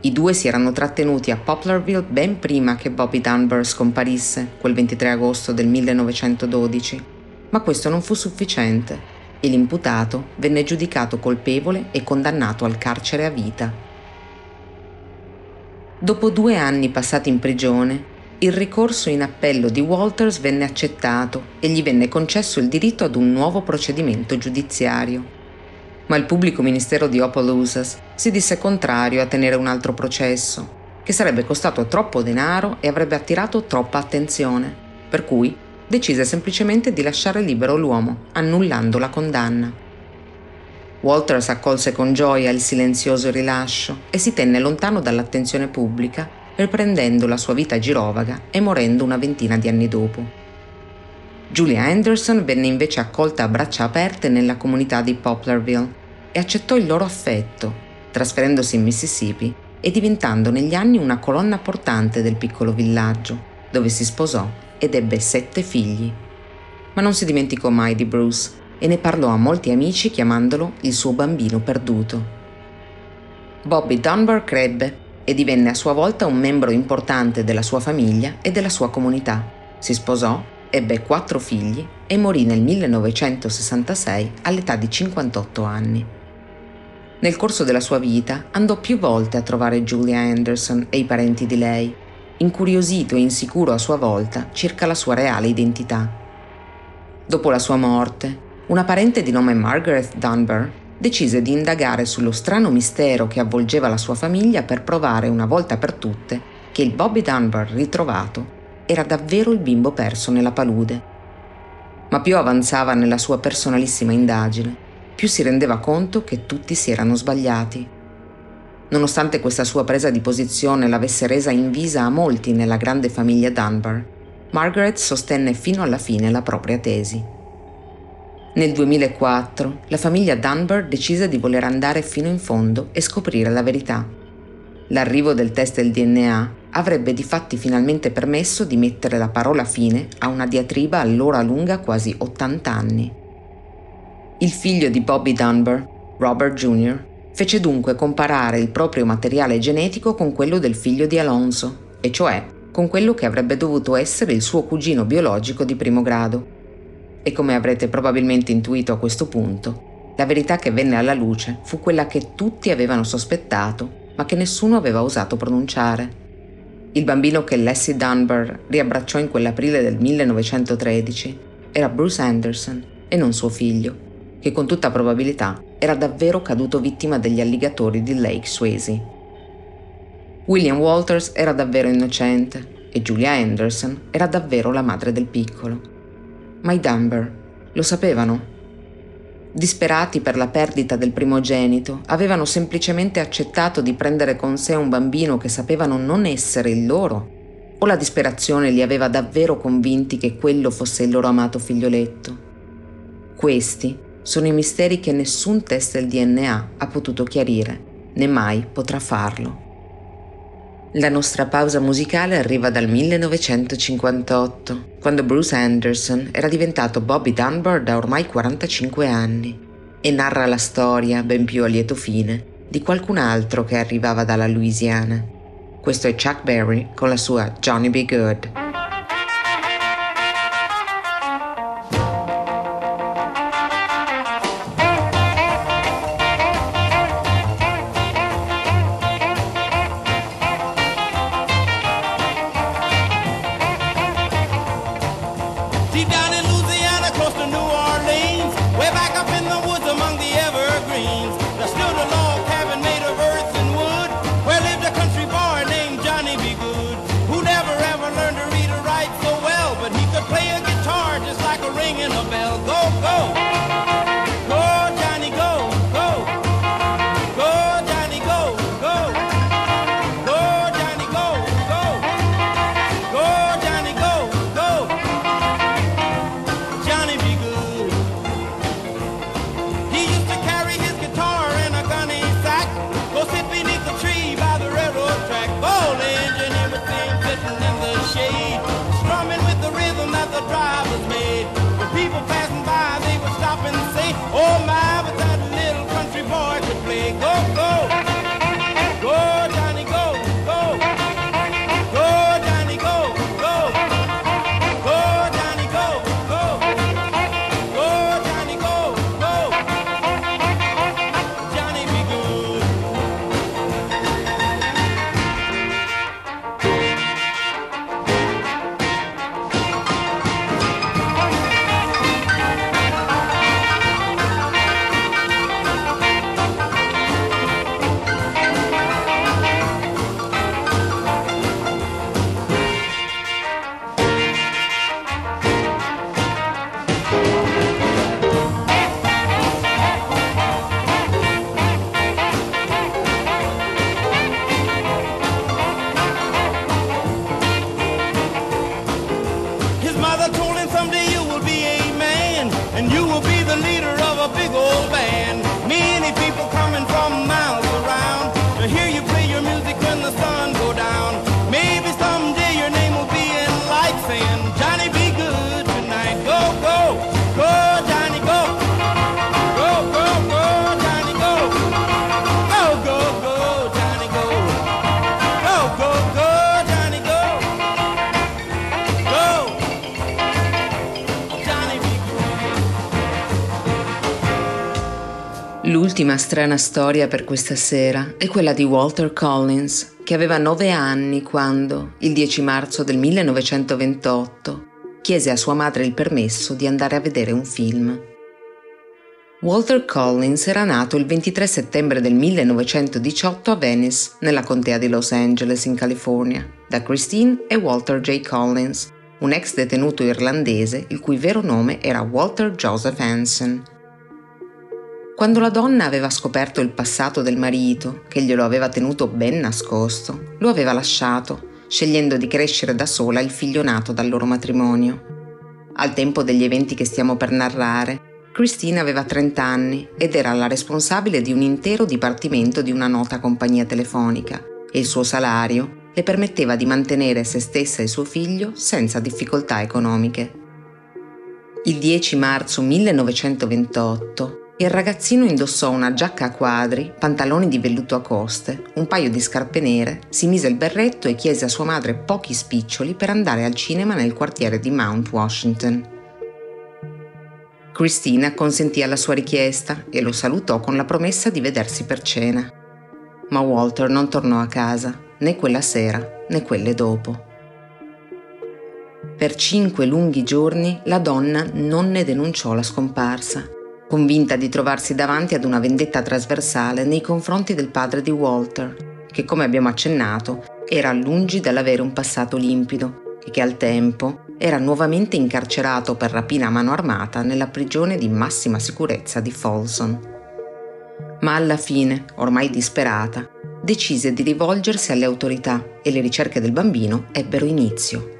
I due si erano trattenuti a Poplarville ben prima che Bobby Dunbar scomparisse, quel 23 agosto del 1912, ma questo non fu sufficiente e l'imputato venne giudicato colpevole e condannato al carcere a vita. Dopo due anni passati in prigione, il ricorso in appello di Walters venne accettato e gli venne concesso il diritto ad un nuovo procedimento giudiziario. Ma il pubblico ministero di Opelousas si disse contrario a tenere un altro processo, che sarebbe costato troppo denaro e avrebbe attirato troppa attenzione, per cui decise semplicemente di lasciare libero l'uomo, annullando la condanna. Walters accolse con gioia il silenzioso rilascio e si tenne lontano dall'attenzione pubblica, riprendendo la sua vita girovaga e morendo una ventina di anni dopo. Julia Anderson venne invece accolta a braccia aperte nella comunità di Poplarville e accettò il loro affetto, trasferendosi in Mississippi e diventando negli anni una colonna portante del piccolo villaggio, dove si sposò ed ebbe sette figli. Ma non si dimenticò mai di Bruce e ne parlò a molti amici chiamandolo il suo bambino perduto. Bobby Dunbar crebbe e divenne a sua volta un membro importante della sua famiglia e della sua comunità. Si sposò, ebbe quattro figli e morì nel 1966 all'età di 58 anni. Nel corso della sua vita andò più volte a trovare Julia Anderson e i parenti di lei, incuriosito e insicuro a sua volta circa la sua reale identità. Dopo la sua morte, una parente di nome Margaret Dunbar decise di indagare sullo strano mistero che avvolgeva la sua famiglia per provare una volta per tutte che il Bobby Dunbar ritrovato era davvero il bimbo perso nella palude. Ma più avanzava nella sua personalissima indagine, più si rendeva conto che tutti si erano sbagliati. Nonostante questa sua presa di posizione l'avesse resa invisa a molti nella grande famiglia Dunbar, Margaret sostenne fino alla fine la propria tesi. Nel 2004 la famiglia Dunbar decise di voler andare fino in fondo e scoprire la verità. L'arrivo del test del DNA avrebbe di fatti finalmente permesso di mettere la parola fine a una diatriba allora lunga quasi 80 anni. Il figlio di Bobby Dunbar, Robert Jr., fece dunque comparare il proprio materiale genetico con quello del figlio di Alonso, e cioè con quello che avrebbe dovuto essere il suo cugino biologico di primo grado, e come avrete probabilmente intuito a questo punto, La verità che venne alla luce fu quella che tutti avevano sospettato, ma che nessuno aveva osato pronunciare. Il bambino che Lassie Dunbar riabbracciò in quell'aprile del 1913 era Bruce Anderson e non suo figlio, che con tutta probabilità era davvero caduto vittima degli alligatori di Lake Swayze. William Walters era davvero innocente e Julia Anderson era davvero la madre del piccolo. Ma i Dunbar lo sapevano. Disperati per la perdita del primogenito, avevano semplicemente accettato di prendere con sé un bambino che sapevano non essere il loro, o la disperazione li aveva davvero convinti che quello fosse il loro amato figlioletto. Questi sono i misteri che nessun test del DNA ha potuto chiarire, né mai potrà farlo. La nostra pausa musicale arriva dal 1958, quando Bruce Anderson era diventato Bobby Dunbar da ormai 45 anni e narra la storia, ben più a lieto fine, di qualcun altro che arrivava dalla Louisiana. Questo è Chuck Berry con la sua Johnny Be Good. Strana storia per questa sera è quella di Walter Collins, che aveva nove anni quando, il 10 marzo del 1928, chiese a sua madre il permesso di andare a vedere un film. Walter Collins era nato il 23 settembre del 1918 a Venice, nella contea di Los Angeles, in California, da Christine e Walter J. Collins, un ex detenuto irlandese il cui vero nome era Walter Joseph Hansen quando la donna aveva scoperto il passato del marito, che glielo aveva tenuto ben nascosto, lo aveva lasciato, scegliendo di crescere da sola il figlio nato dal loro matrimonio. Al tempo degli eventi che stiamo per narrare, Christine aveva 30 anni ed era la responsabile di un intero dipartimento di una nota compagnia telefonica e il suo salario le permetteva di mantenere se stessa e suo figlio senza difficoltà economiche. Il 10 marzo 1928 il ragazzino indossò una giacca a quadri, pantaloni di velluto a coste, un paio di scarpe nere, si mise il berretto e chiese a sua madre pochi spiccioli per andare al cinema nel quartiere di Mount Washington. Christine acconsentì alla sua richiesta e lo salutò con la promessa di vedersi per cena. Ma Walter non tornò a casa, né quella sera né quelle dopo. Per cinque lunghi giorni la donna non ne denunciò la scomparsa, convinta di trovarsi davanti ad una vendetta trasversale nei confronti del padre di Walter, che come abbiamo accennato era lungi dall'avere un passato limpido e che al tempo era nuovamente incarcerato per rapina a mano armata nella prigione di massima sicurezza di Folsom. Ma alla fine, ormai disperata, decise di rivolgersi alle autorità e le ricerche del bambino ebbero inizio.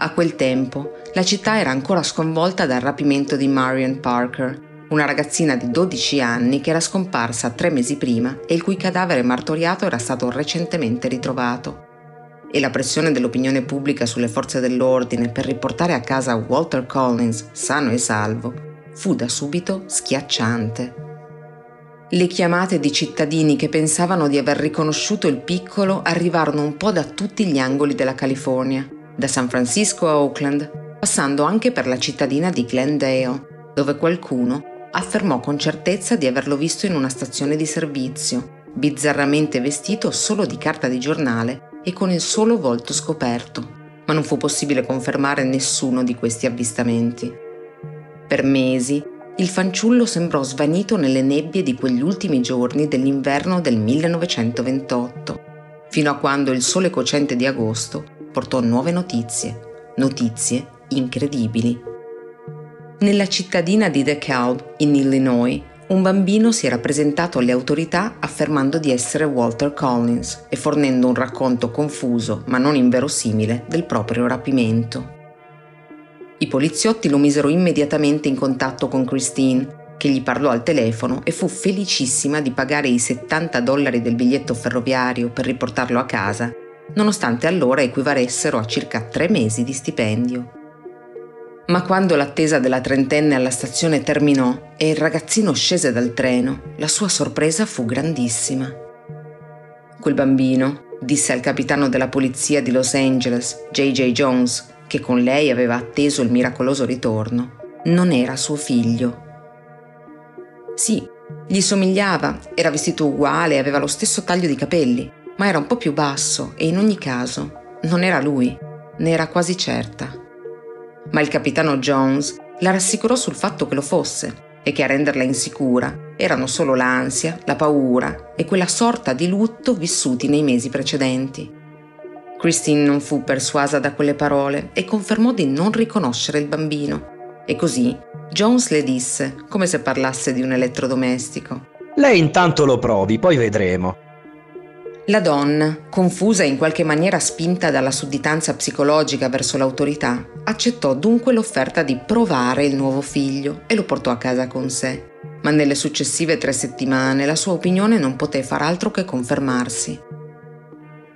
A quel tempo la città era ancora sconvolta dal rapimento di Marion Parker, una ragazzina di 12 anni che era scomparsa tre mesi prima e il cui cadavere martoriato era stato recentemente ritrovato. E la pressione dell'opinione pubblica sulle forze dell'ordine per riportare a casa Walter Collins sano e salvo fu da subito schiacciante. Le chiamate di cittadini che pensavano di aver riconosciuto il piccolo arrivarono un po' da tutti gli angoli della California, da San Francisco a Oakland, passando anche per la cittadina di Glendale, dove qualcuno affermò con certezza di averlo visto in una stazione di servizio, bizzarramente vestito solo di carta di giornale e con il solo volto scoperto, ma non fu possibile confermare nessuno di questi avvistamenti. Per mesi il fanciullo sembrò svanito nelle nebbie di quegli ultimi giorni dell'inverno del 1928, fino a quando il sole cocente di agosto portò nuove notizie, notizie incredibili. Nella cittadina di DeKalb, in Illinois, un bambino si era presentato alle autorità affermando di essere Walter Collins e fornendo un racconto confuso ma non inverosimile del proprio rapimento. I poliziotti lo misero immediatamente in contatto con Christine, che gli parlò al telefono e fu felicissima di pagare i 70 dollari del biglietto ferroviario per riportarlo a casa, nonostante allora equivalessero a circa tre mesi di stipendio. Ma quando l'attesa della trentenne alla stazione terminò e il ragazzino scese dal treno, la sua sorpresa fu grandissima. Quel bambino, disse al capitano della polizia di Los Angeles, J.J. Jones, che con lei aveva atteso il miracoloso ritorno, non era suo figlio. Sì, gli somigliava, era vestito uguale, aveva lo stesso taglio di capelli, ma era un po' più basso e in ogni caso non era lui, ne era quasi certa. Ma il capitano Jones la rassicurò sul fatto che lo fosse e che a renderla insicura erano solo l'ansia, la paura e quella sorta di lutto vissuti nei mesi precedenti. Christine non fu persuasa da quelle parole e confermò di non riconoscere il bambino. E così Jones le disse, come se parlasse di un elettrodomestico. Lei intanto lo provi, poi vedremo. La donna, confusa e in qualche maniera spinta dalla sudditanza psicologica verso l'autorità, accettò dunque l'offerta di provare il nuovo figlio e lo portò a casa con sé. Ma nelle successive tre settimane la sua opinione non poté far altro che confermarsi.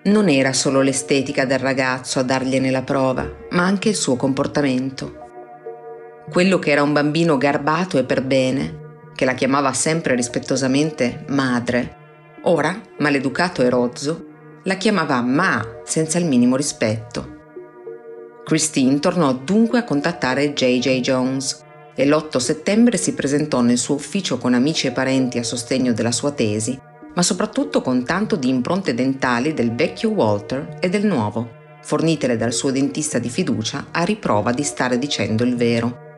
Non era solo l'estetica del ragazzo a dargliene la prova, ma anche il suo comportamento. Quello che era un bambino garbato e per bene, che la chiamava sempre rispettosamente madre, ora, maleducato e rozzo, la chiamava Ma senza il minimo rispetto. Christine tornò dunque a contattare J.J. Jones e l'8 settembre si presentò nel suo ufficio con amici e parenti a sostegno della sua tesi ma soprattutto con tanto di impronte dentali del vecchio Walter e del nuovo, fornitele dal suo dentista di fiducia a riprova di stare dicendo il vero.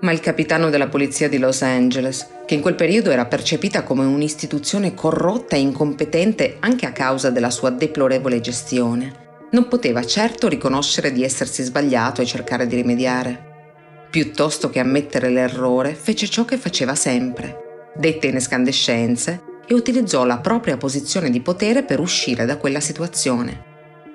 Ma il capitano della polizia di Los Angeles, che in quel periodo era percepita come un'istituzione corrotta e incompetente anche a causa della sua deplorevole gestione, non poteva certo riconoscere di essersi sbagliato e cercare di rimediare. Piuttosto che ammettere l'errore, fece ciò che faceva sempre. Dette in escandescenze e utilizzò la propria posizione di potere per uscire da quella situazione.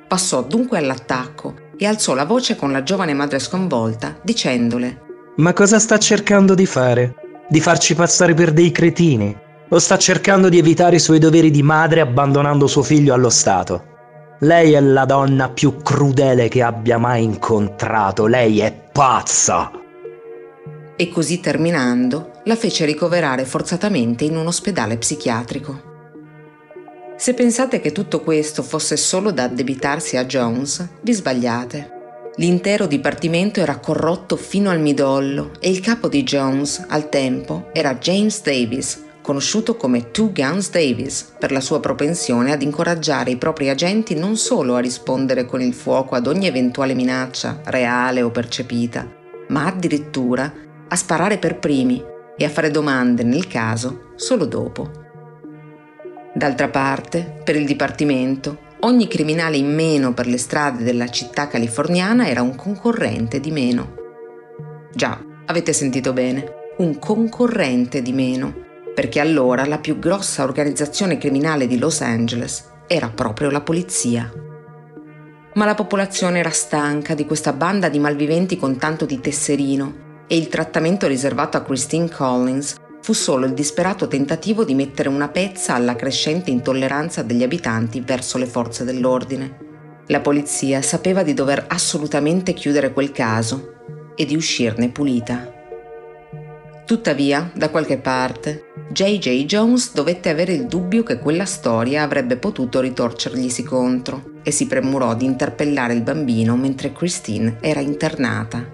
Passò dunque all'attacco e alzò la voce con la giovane madre sconvolta, dicendole Ma cosa sta cercando di fare? Di farci passare per dei cretini? O sta cercando di evitare i suoi doveri di madre abbandonando suo figlio allo Stato? Lei è la donna più crudele che abbia mai incontrato, lei è pazza! e così terminando la fece ricoverare forzatamente in un ospedale psichiatrico. Se pensate che tutto questo fosse solo da addebitarsi a Jones, vi sbagliate. L'intero dipartimento era corrotto fino al midollo e il capo di Jones, al tempo, era James Davis, conosciuto come Two Guns Davis per la sua propensione ad incoraggiare i propri agenti non solo a rispondere con il fuoco ad ogni eventuale minaccia, reale o percepita, ma addirittura a sparare per primi e a fare domande nel caso solo dopo. D'altra parte, per il Dipartimento, ogni criminale in meno per le strade della città californiana era un concorrente di meno. Già, avete sentito bene, un concorrente di meno, perché allora la più grossa organizzazione criminale di Los Angeles era proprio la polizia. Ma la popolazione era stanca di questa banda di malviventi con tanto di tesserino e il trattamento riservato a Christine Collins fu solo il disperato tentativo di mettere una pezza alla crescente intolleranza degli abitanti verso le forze dell'ordine. La polizia sapeva di dover assolutamente chiudere quel caso e di uscirne pulita. Tuttavia, da qualche parte, J.J. Jones dovette avere il dubbio che quella storia avrebbe potuto ritorcerglisi contro e si premurò di interpellare il bambino mentre Christine era internata.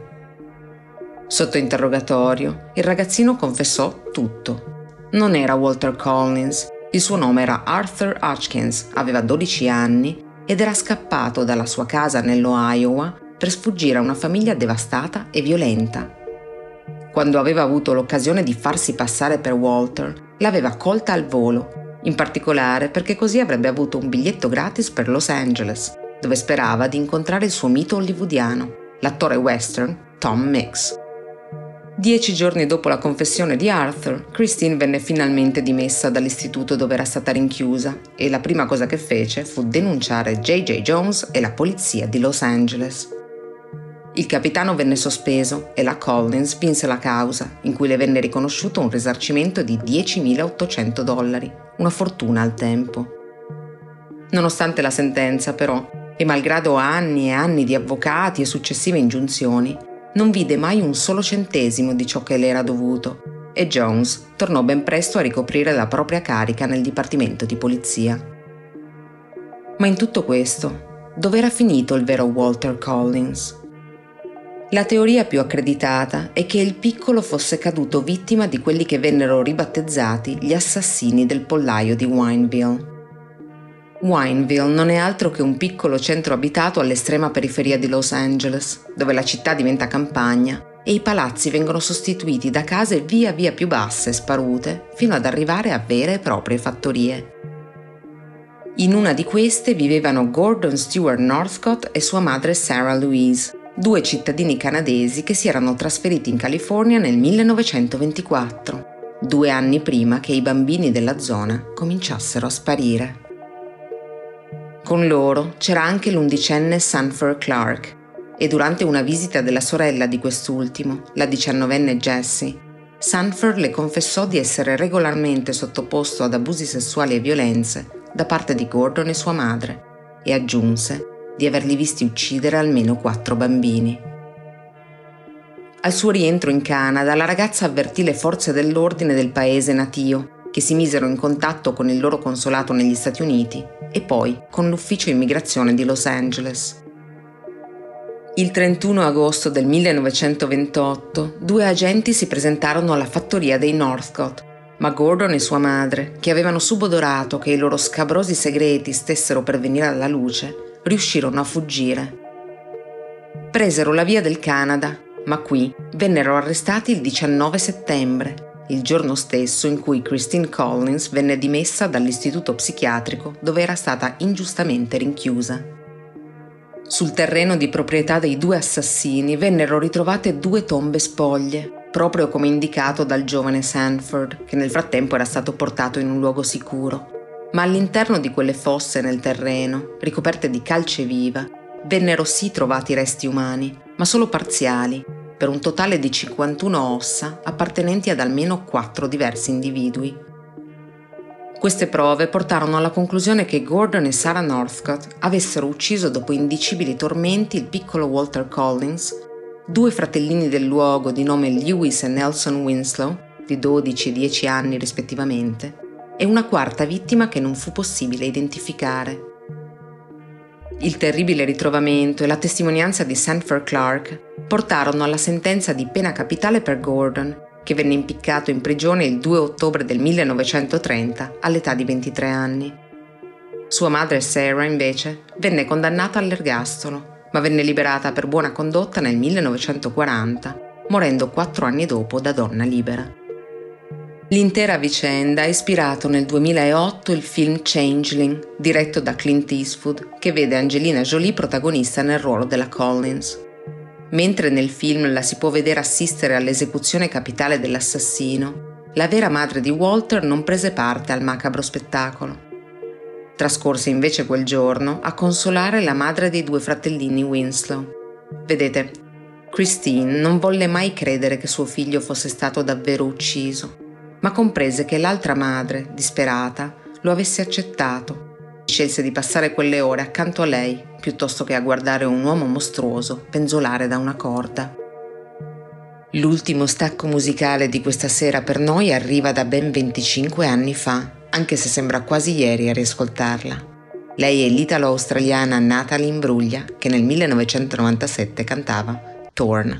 Sotto interrogatorio, il ragazzino confessò tutto. Non era Walter Collins, il suo nome era Arthur Hutchins, aveva 12 anni ed era scappato dalla sua casa nello Iowa per sfuggire a una famiglia devastata e violenta. Quando aveva avuto l'occasione di farsi passare per Walter, l'aveva colta al volo, in particolare perché così avrebbe avuto un biglietto gratis per Los Angeles, dove sperava di incontrare il suo mito hollywoodiano, l'attore western Tom Mix. Dieci giorni dopo la confessione di Arthur, Christine venne finalmente dimessa dall'istituto dove era stata rinchiusa e la prima cosa che fece fu denunciare J.J. Jones e la polizia di Los Angeles. Il capitano venne sospeso e la Collins vinse la causa, in cui le venne riconosciuto un risarcimento di 10.800 dollari, una fortuna al tempo. Nonostante la sentenza, però, e malgrado anni e anni di avvocati e successive ingiunzioni, non vide mai un solo centesimo di ciò che le era dovuto e Jones tornò ben presto a ricoprire la propria carica nel dipartimento di polizia. Ma in tutto questo, dove era finito il vero Walter Collins? La teoria più accreditata è che il piccolo fosse caduto vittima di quelli che vennero ribattezzati gli assassini del pollaio di Wineville. Wineville non è altro che un piccolo centro abitato all'estrema periferia di Los Angeles, dove la città diventa campagna e i palazzi vengono sostituiti da case via via più basse sparute, fino ad arrivare a vere e proprie fattorie. In una di queste vivevano Gordon Stewart Northcott e sua madre Sarah Louise, due cittadini canadesi che si erano trasferiti in California nel 1924, due anni prima che i bambini della zona cominciassero a sparire. Con loro c'era anche l'undicenne Sanford Clark e durante una visita della sorella di quest'ultimo, la diciannovenne Jessie, Sanford le confessò di essere regolarmente sottoposto ad abusi sessuali e violenze da parte di Gordon e sua madre e aggiunse di averli visti uccidere almeno quattro bambini. Al suo rientro in Canada, la ragazza avvertì le forze dell'ordine del paese natio che si misero in contatto con il loro consolato negli Stati Uniti e poi con l'ufficio immigrazione di Los Angeles. Il 31 agosto del 1928 due agenti si presentarono alla fattoria dei Northcott, ma Gordon e sua madre, che avevano subodorato che i loro scabrosi segreti stessero per venire alla luce, riuscirono a fuggire. Presero la via del Canada, ma qui vennero arrestati il 19 settembre il giorno stesso in cui Christine Collins venne dimessa dall'istituto psichiatrico dove era stata ingiustamente rinchiusa. Sul terreno di proprietà dei due assassini vennero ritrovate due tombe spoglie, proprio come indicato dal giovane Sanford, che nel frattempo era stato portato in un luogo sicuro. Ma all'interno di quelle fosse nel terreno, ricoperte di calce viva, vennero sì trovati resti umani, ma solo parziali, per un totale di 51 ossa appartenenti ad almeno quattro diversi individui. Queste prove portarono alla conclusione che Gordon e Sarah Northcott avessero ucciso dopo indicibili tormenti il piccolo Walter Collins, due fratellini del luogo di nome Lewis e Nelson Winslow, di 12 e 10 anni rispettivamente, e una quarta vittima che non fu possibile identificare. Il terribile ritrovamento e la testimonianza di Sanford Clark portarono alla sentenza di pena capitale per Gordon, che venne impiccato in prigione il 2 ottobre del 1930 all'età di 23 anni. Sua madre Sarah, invece, venne condannata all'ergastolo, ma venne liberata per buona condotta nel 1940, morendo quattro anni dopo da donna libera. L'intera vicenda ha ispirato nel 2008 il film Changeling, diretto da Clint Eastwood, che vede Angelina Jolie protagonista nel ruolo della Collins. Mentre nel film la si può vedere assistere all'esecuzione capitale dell'assassino, la vera madre di Walter non prese parte al macabro spettacolo. Trascorse invece quel giorno a consolare la madre dei due fratellini Winslow. Vedete, Christine non volle mai credere che suo figlio fosse stato davvero ucciso, ma comprese che l'altra madre, disperata, lo avesse accettato. Scelse di passare quelle ore accanto a lei piuttosto che a guardare un uomo mostruoso penzolare da una corda. L'ultimo stacco musicale di questa sera per noi arriva da ben 25 anni fa, anche se sembra quasi ieri a riascoltarla. Lei è l'italo-australiana Natalie Imbruglia che nel 1997 cantava Torn.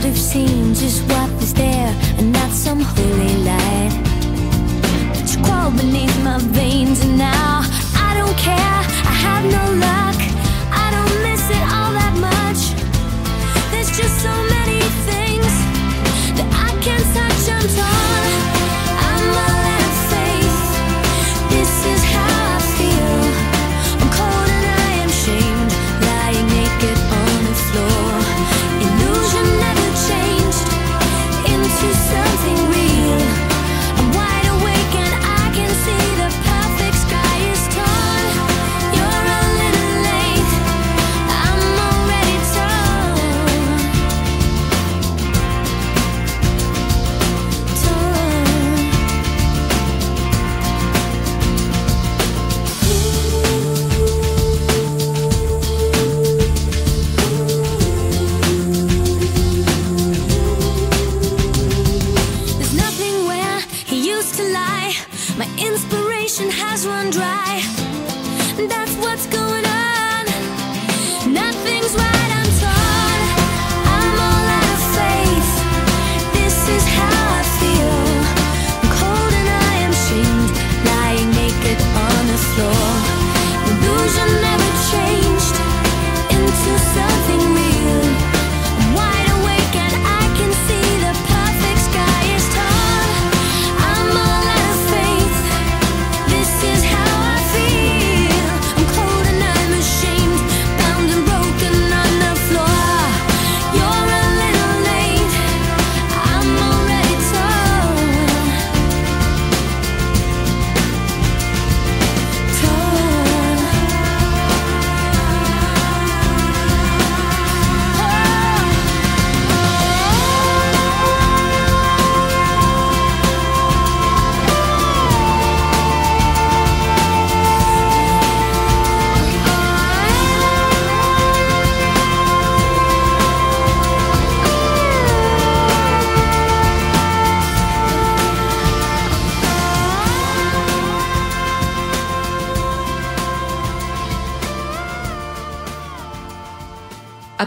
Should have seen just what was there and not some holy light. But you crawl beneath my veins and now I don't care. I have no luck.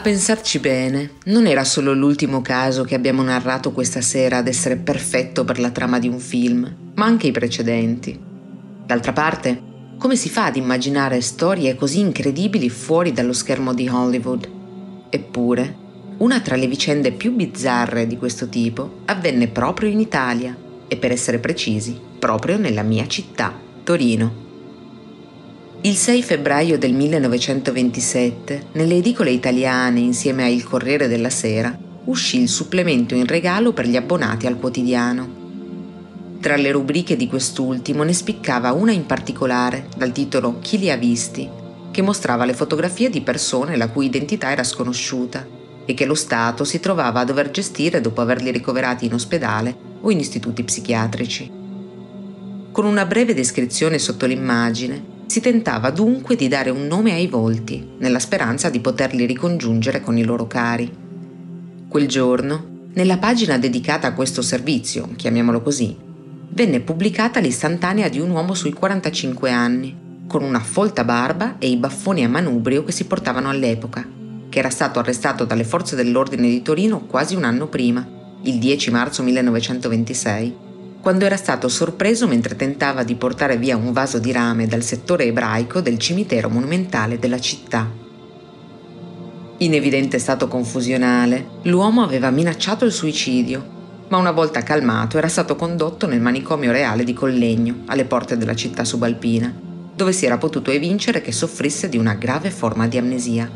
Pensarci bene, non era solo l'ultimo caso che abbiamo narrato questa sera ad essere perfetto per la trama di un film, ma anche i precedenti. D'altra parte, come si fa ad immaginare storie così incredibili fuori dallo schermo di Hollywood? Eppure, una tra le vicende più bizzarre di questo tipo avvenne proprio in Italia e per essere precisi, proprio nella mia città, Torino. Il 6 febbraio del 1927, nelle edicole italiane, insieme a Il Corriere della Sera, uscì il supplemento in regalo per gli abbonati al quotidiano. Tra le rubriche di quest'ultimo ne spiccava una in particolare, dal titolo Chi li ha visti, che mostrava le fotografie di persone la cui identità era sconosciuta e che lo Stato si trovava a dover gestire dopo averli ricoverati in ospedale o in istituti psichiatrici. Con una breve descrizione sotto l'immagine, si tentava dunque di dare un nome ai volti, nella speranza di poterli ricongiungere con i loro cari. Quel giorno, nella pagina dedicata a questo servizio, chiamiamolo così, venne pubblicata l'istantanea di un uomo sui 45 anni, con una folta barba e i baffoni a manubrio che si portavano all'epoca, che era stato arrestato dalle forze dell'ordine di Torino quasi un anno prima, il 10 marzo 1926, quando era stato sorpreso mentre tentava di portare via un vaso di rame dal settore ebraico del cimitero monumentale della città. In evidente stato confusionale, l'uomo aveva minacciato il suicidio, ma una volta calmato era stato condotto nel manicomio reale di Collegno, alle porte della città subalpina, dove si era potuto evincere che soffrisse di una grave forma di amnesia.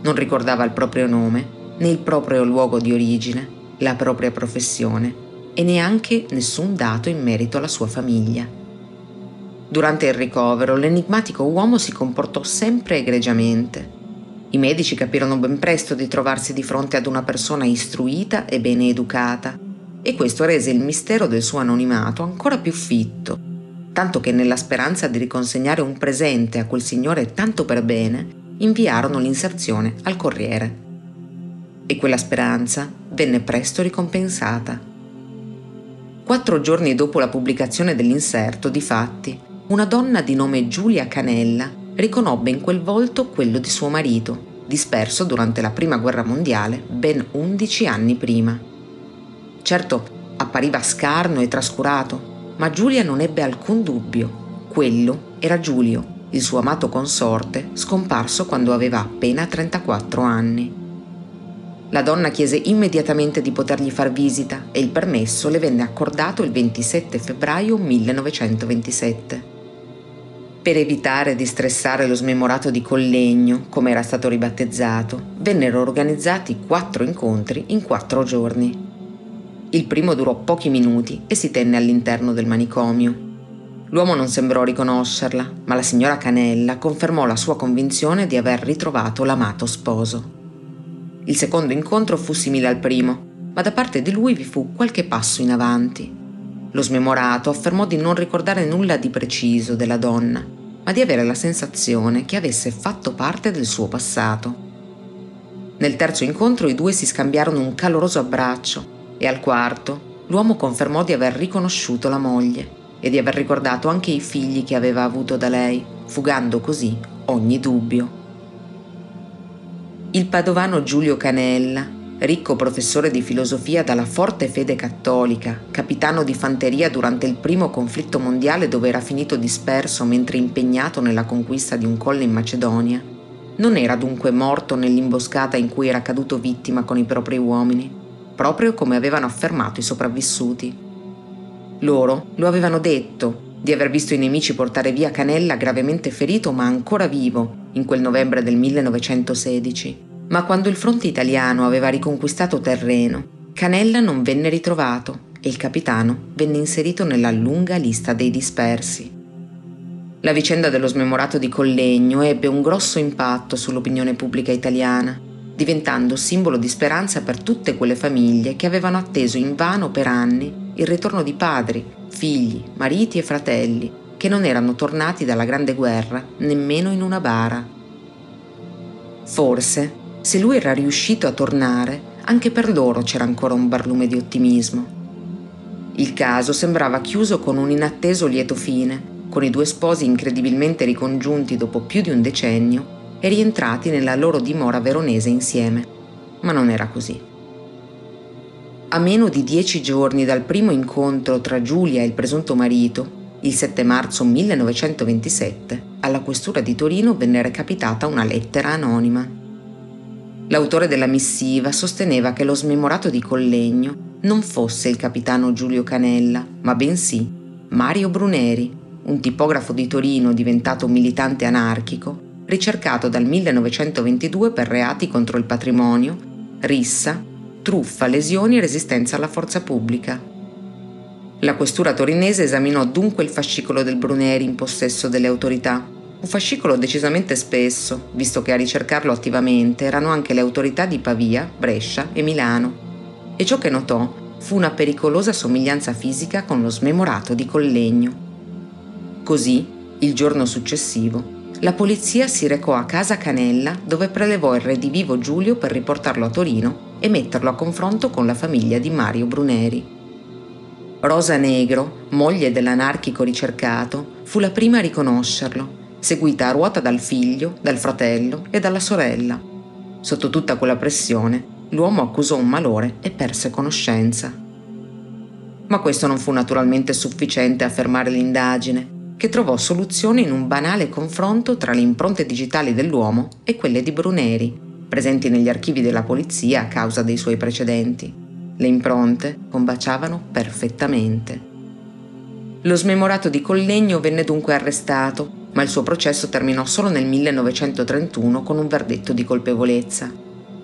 Non ricordava il proprio nome, né il proprio luogo di origine, la propria professione e neanche nessun dato in merito alla sua famiglia. Durante il ricovero l'enigmatico uomo si comportò sempre egregiamente. I medici capirono ben presto di trovarsi di fronte ad una persona istruita e bene educata, e questo rese il mistero del suo anonimato ancora più fitto, tanto che nella speranza di riconsegnare un presente a quel signore tanto per bene, inviarono l'inserzione al Corriere. E quella speranza venne presto ricompensata. Quattro giorni dopo la pubblicazione dell'inserto, difatti, una donna di nome Giulia Canella riconobbe in quel volto quello di suo marito, disperso durante la Prima Guerra Mondiale ben undici anni prima. Certo, appariva scarno e trascurato, ma Giulia non ebbe alcun dubbio. Quello era Giulio, il suo amato consorte, scomparso quando aveva appena 34 anni. La donna chiese immediatamente di potergli far visita e il permesso le venne accordato il 27 febbraio 1927. Per evitare di stressare lo smemorato di Collegno, come era stato ribattezzato, vennero organizzati quattro incontri in quattro giorni. Il primo durò pochi minuti e si tenne all'interno del manicomio. L'uomo non sembrò riconoscerla, ma la signora Canella confermò la sua convinzione di aver ritrovato l'amato sposo. Il secondo incontro fu simile al primo, ma da parte di lui vi fu qualche passo in avanti. Lo smemorato affermò di non ricordare nulla di preciso della donna, ma di avere la sensazione che avesse fatto parte del suo passato. Nel terzo incontro i due si scambiarono un caloroso abbraccio e al quarto l'uomo confermò di aver riconosciuto la moglie e di aver ricordato anche i figli che aveva avuto da lei, fugando così ogni dubbio. Il padovano Giulio Canella, ricco professore di filosofia dalla forte fede cattolica, capitano di fanteria durante il primo conflitto mondiale dove era finito disperso mentre impegnato nella conquista di un colle in Macedonia, non era dunque morto nell'imboscata in cui era caduto vittima con i propri uomini, proprio come avevano affermato i sopravvissuti. Loro lo avevano detto di aver visto i nemici portare via Canella gravemente ferito ma ancora vivo in quel novembre del 1916. Ma quando il fronte italiano aveva riconquistato terreno, Canella non venne ritrovato e il capitano venne inserito nella lunga lista dei dispersi. La vicenda dello smemorato di Collegno ebbe un grosso impatto sull'opinione pubblica italiana, diventando simbolo di speranza per tutte quelle famiglie che avevano atteso invano per anni il ritorno di padri, figli, mariti e fratelli che non erano tornati dalla Grande Guerra nemmeno in una bara. Forse, se lui era riuscito a tornare, anche per loro c'era ancora un barlume di ottimismo. Il caso sembrava chiuso con un inatteso lieto fine, con i due sposi incredibilmente ricongiunti dopo più di un decennio e rientrati nella loro dimora veronese insieme. Ma non era così. A meno di dieci giorni dal primo incontro tra Giulia e il presunto marito, il 7 marzo 1927, alla questura di Torino venne recapitata una lettera anonima. L'autore della missiva sosteneva che lo smemorato di Collegno non fosse il capitano Giulio Canella, ma bensì Mario Bruneri, un tipografo di Torino diventato militante anarchico, ricercato dal 1922 per reati contro il patrimonio, rissa, truffa, lesioni e resistenza alla forza pubblica. La questura torinese esaminò dunque il fascicolo del Bruneri in possesso delle autorità, un fascicolo decisamente spesso, visto che a ricercarlo attivamente erano anche le autorità di Pavia, Brescia e Milano e ciò che notò fu una pericolosa somiglianza fisica con lo smemorato di Collegno. Così, il giorno successivo, la polizia si recò a casa Canella dove prelevò il redivivo Giulio per riportarlo a Torino e metterlo a confronto con la famiglia di Mario Bruneri. Rosa Negro, moglie dell'anarchico ricercato, fu la prima a riconoscerlo, seguita a ruota dal figlio, dal fratello e dalla sorella. Sotto tutta quella pressione, l'uomo accusò un malore e perse conoscenza. Ma questo non fu naturalmente sufficiente a fermare l'indagine, che trovò soluzione in un banale confronto tra le impronte digitali dell'uomo e quelle di Bruneri, presenti negli archivi della polizia a causa dei suoi precedenti. Le impronte combaciavano perfettamente. Lo smemorato di Collegno venne dunque arrestato, ma il suo processo terminò solo nel 1931 con un verdetto di colpevolezza.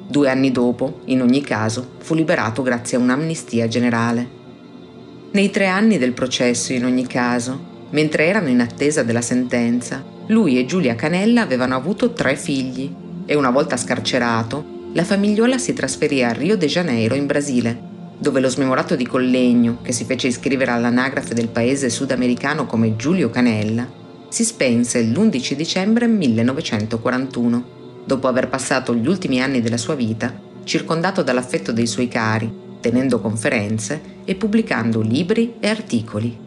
Due anni dopo, in ogni caso, fu liberato grazie a un'amnistia generale. Nei tre anni del processo, in ogni caso, mentre erano in attesa della sentenza, lui e Giulia Canella avevano avuto tre figli e una volta scarcerato, la famigliola si trasferì a Rio de Janeiro, in Brasile, dove lo smemorato di Collegno, che si fece iscrivere all'anagrafe del paese sudamericano come Giulio Canella, si spense l'11 dicembre 1941 dopo aver passato gli ultimi anni della sua vita circondato dall'affetto dei suoi cari, tenendo conferenze e pubblicando libri e articoli.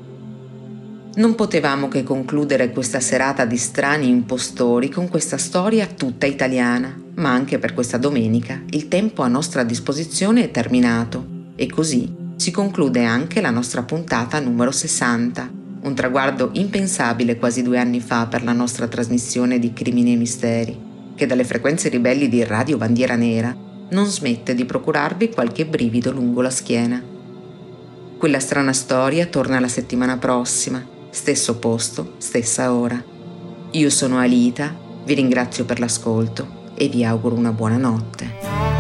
Non potevamo che concludere questa serata di strani impostori con questa storia tutta italiana, ma anche per questa domenica. Il tempo a nostra disposizione è terminato. E così si conclude anche la nostra puntata numero 60, un traguardo impensabile quasi due anni fa per la nostra trasmissione di Crimini e Misteri che dalle frequenze ribelli di Radio Bandiera Nera non smette di procurarvi qualche brivido lungo la schiena. Quella strana storia torna la settimana prossima, stesso posto, stessa ora. Io sono Alita, vi ringrazio per l'ascolto e vi auguro una buona notte.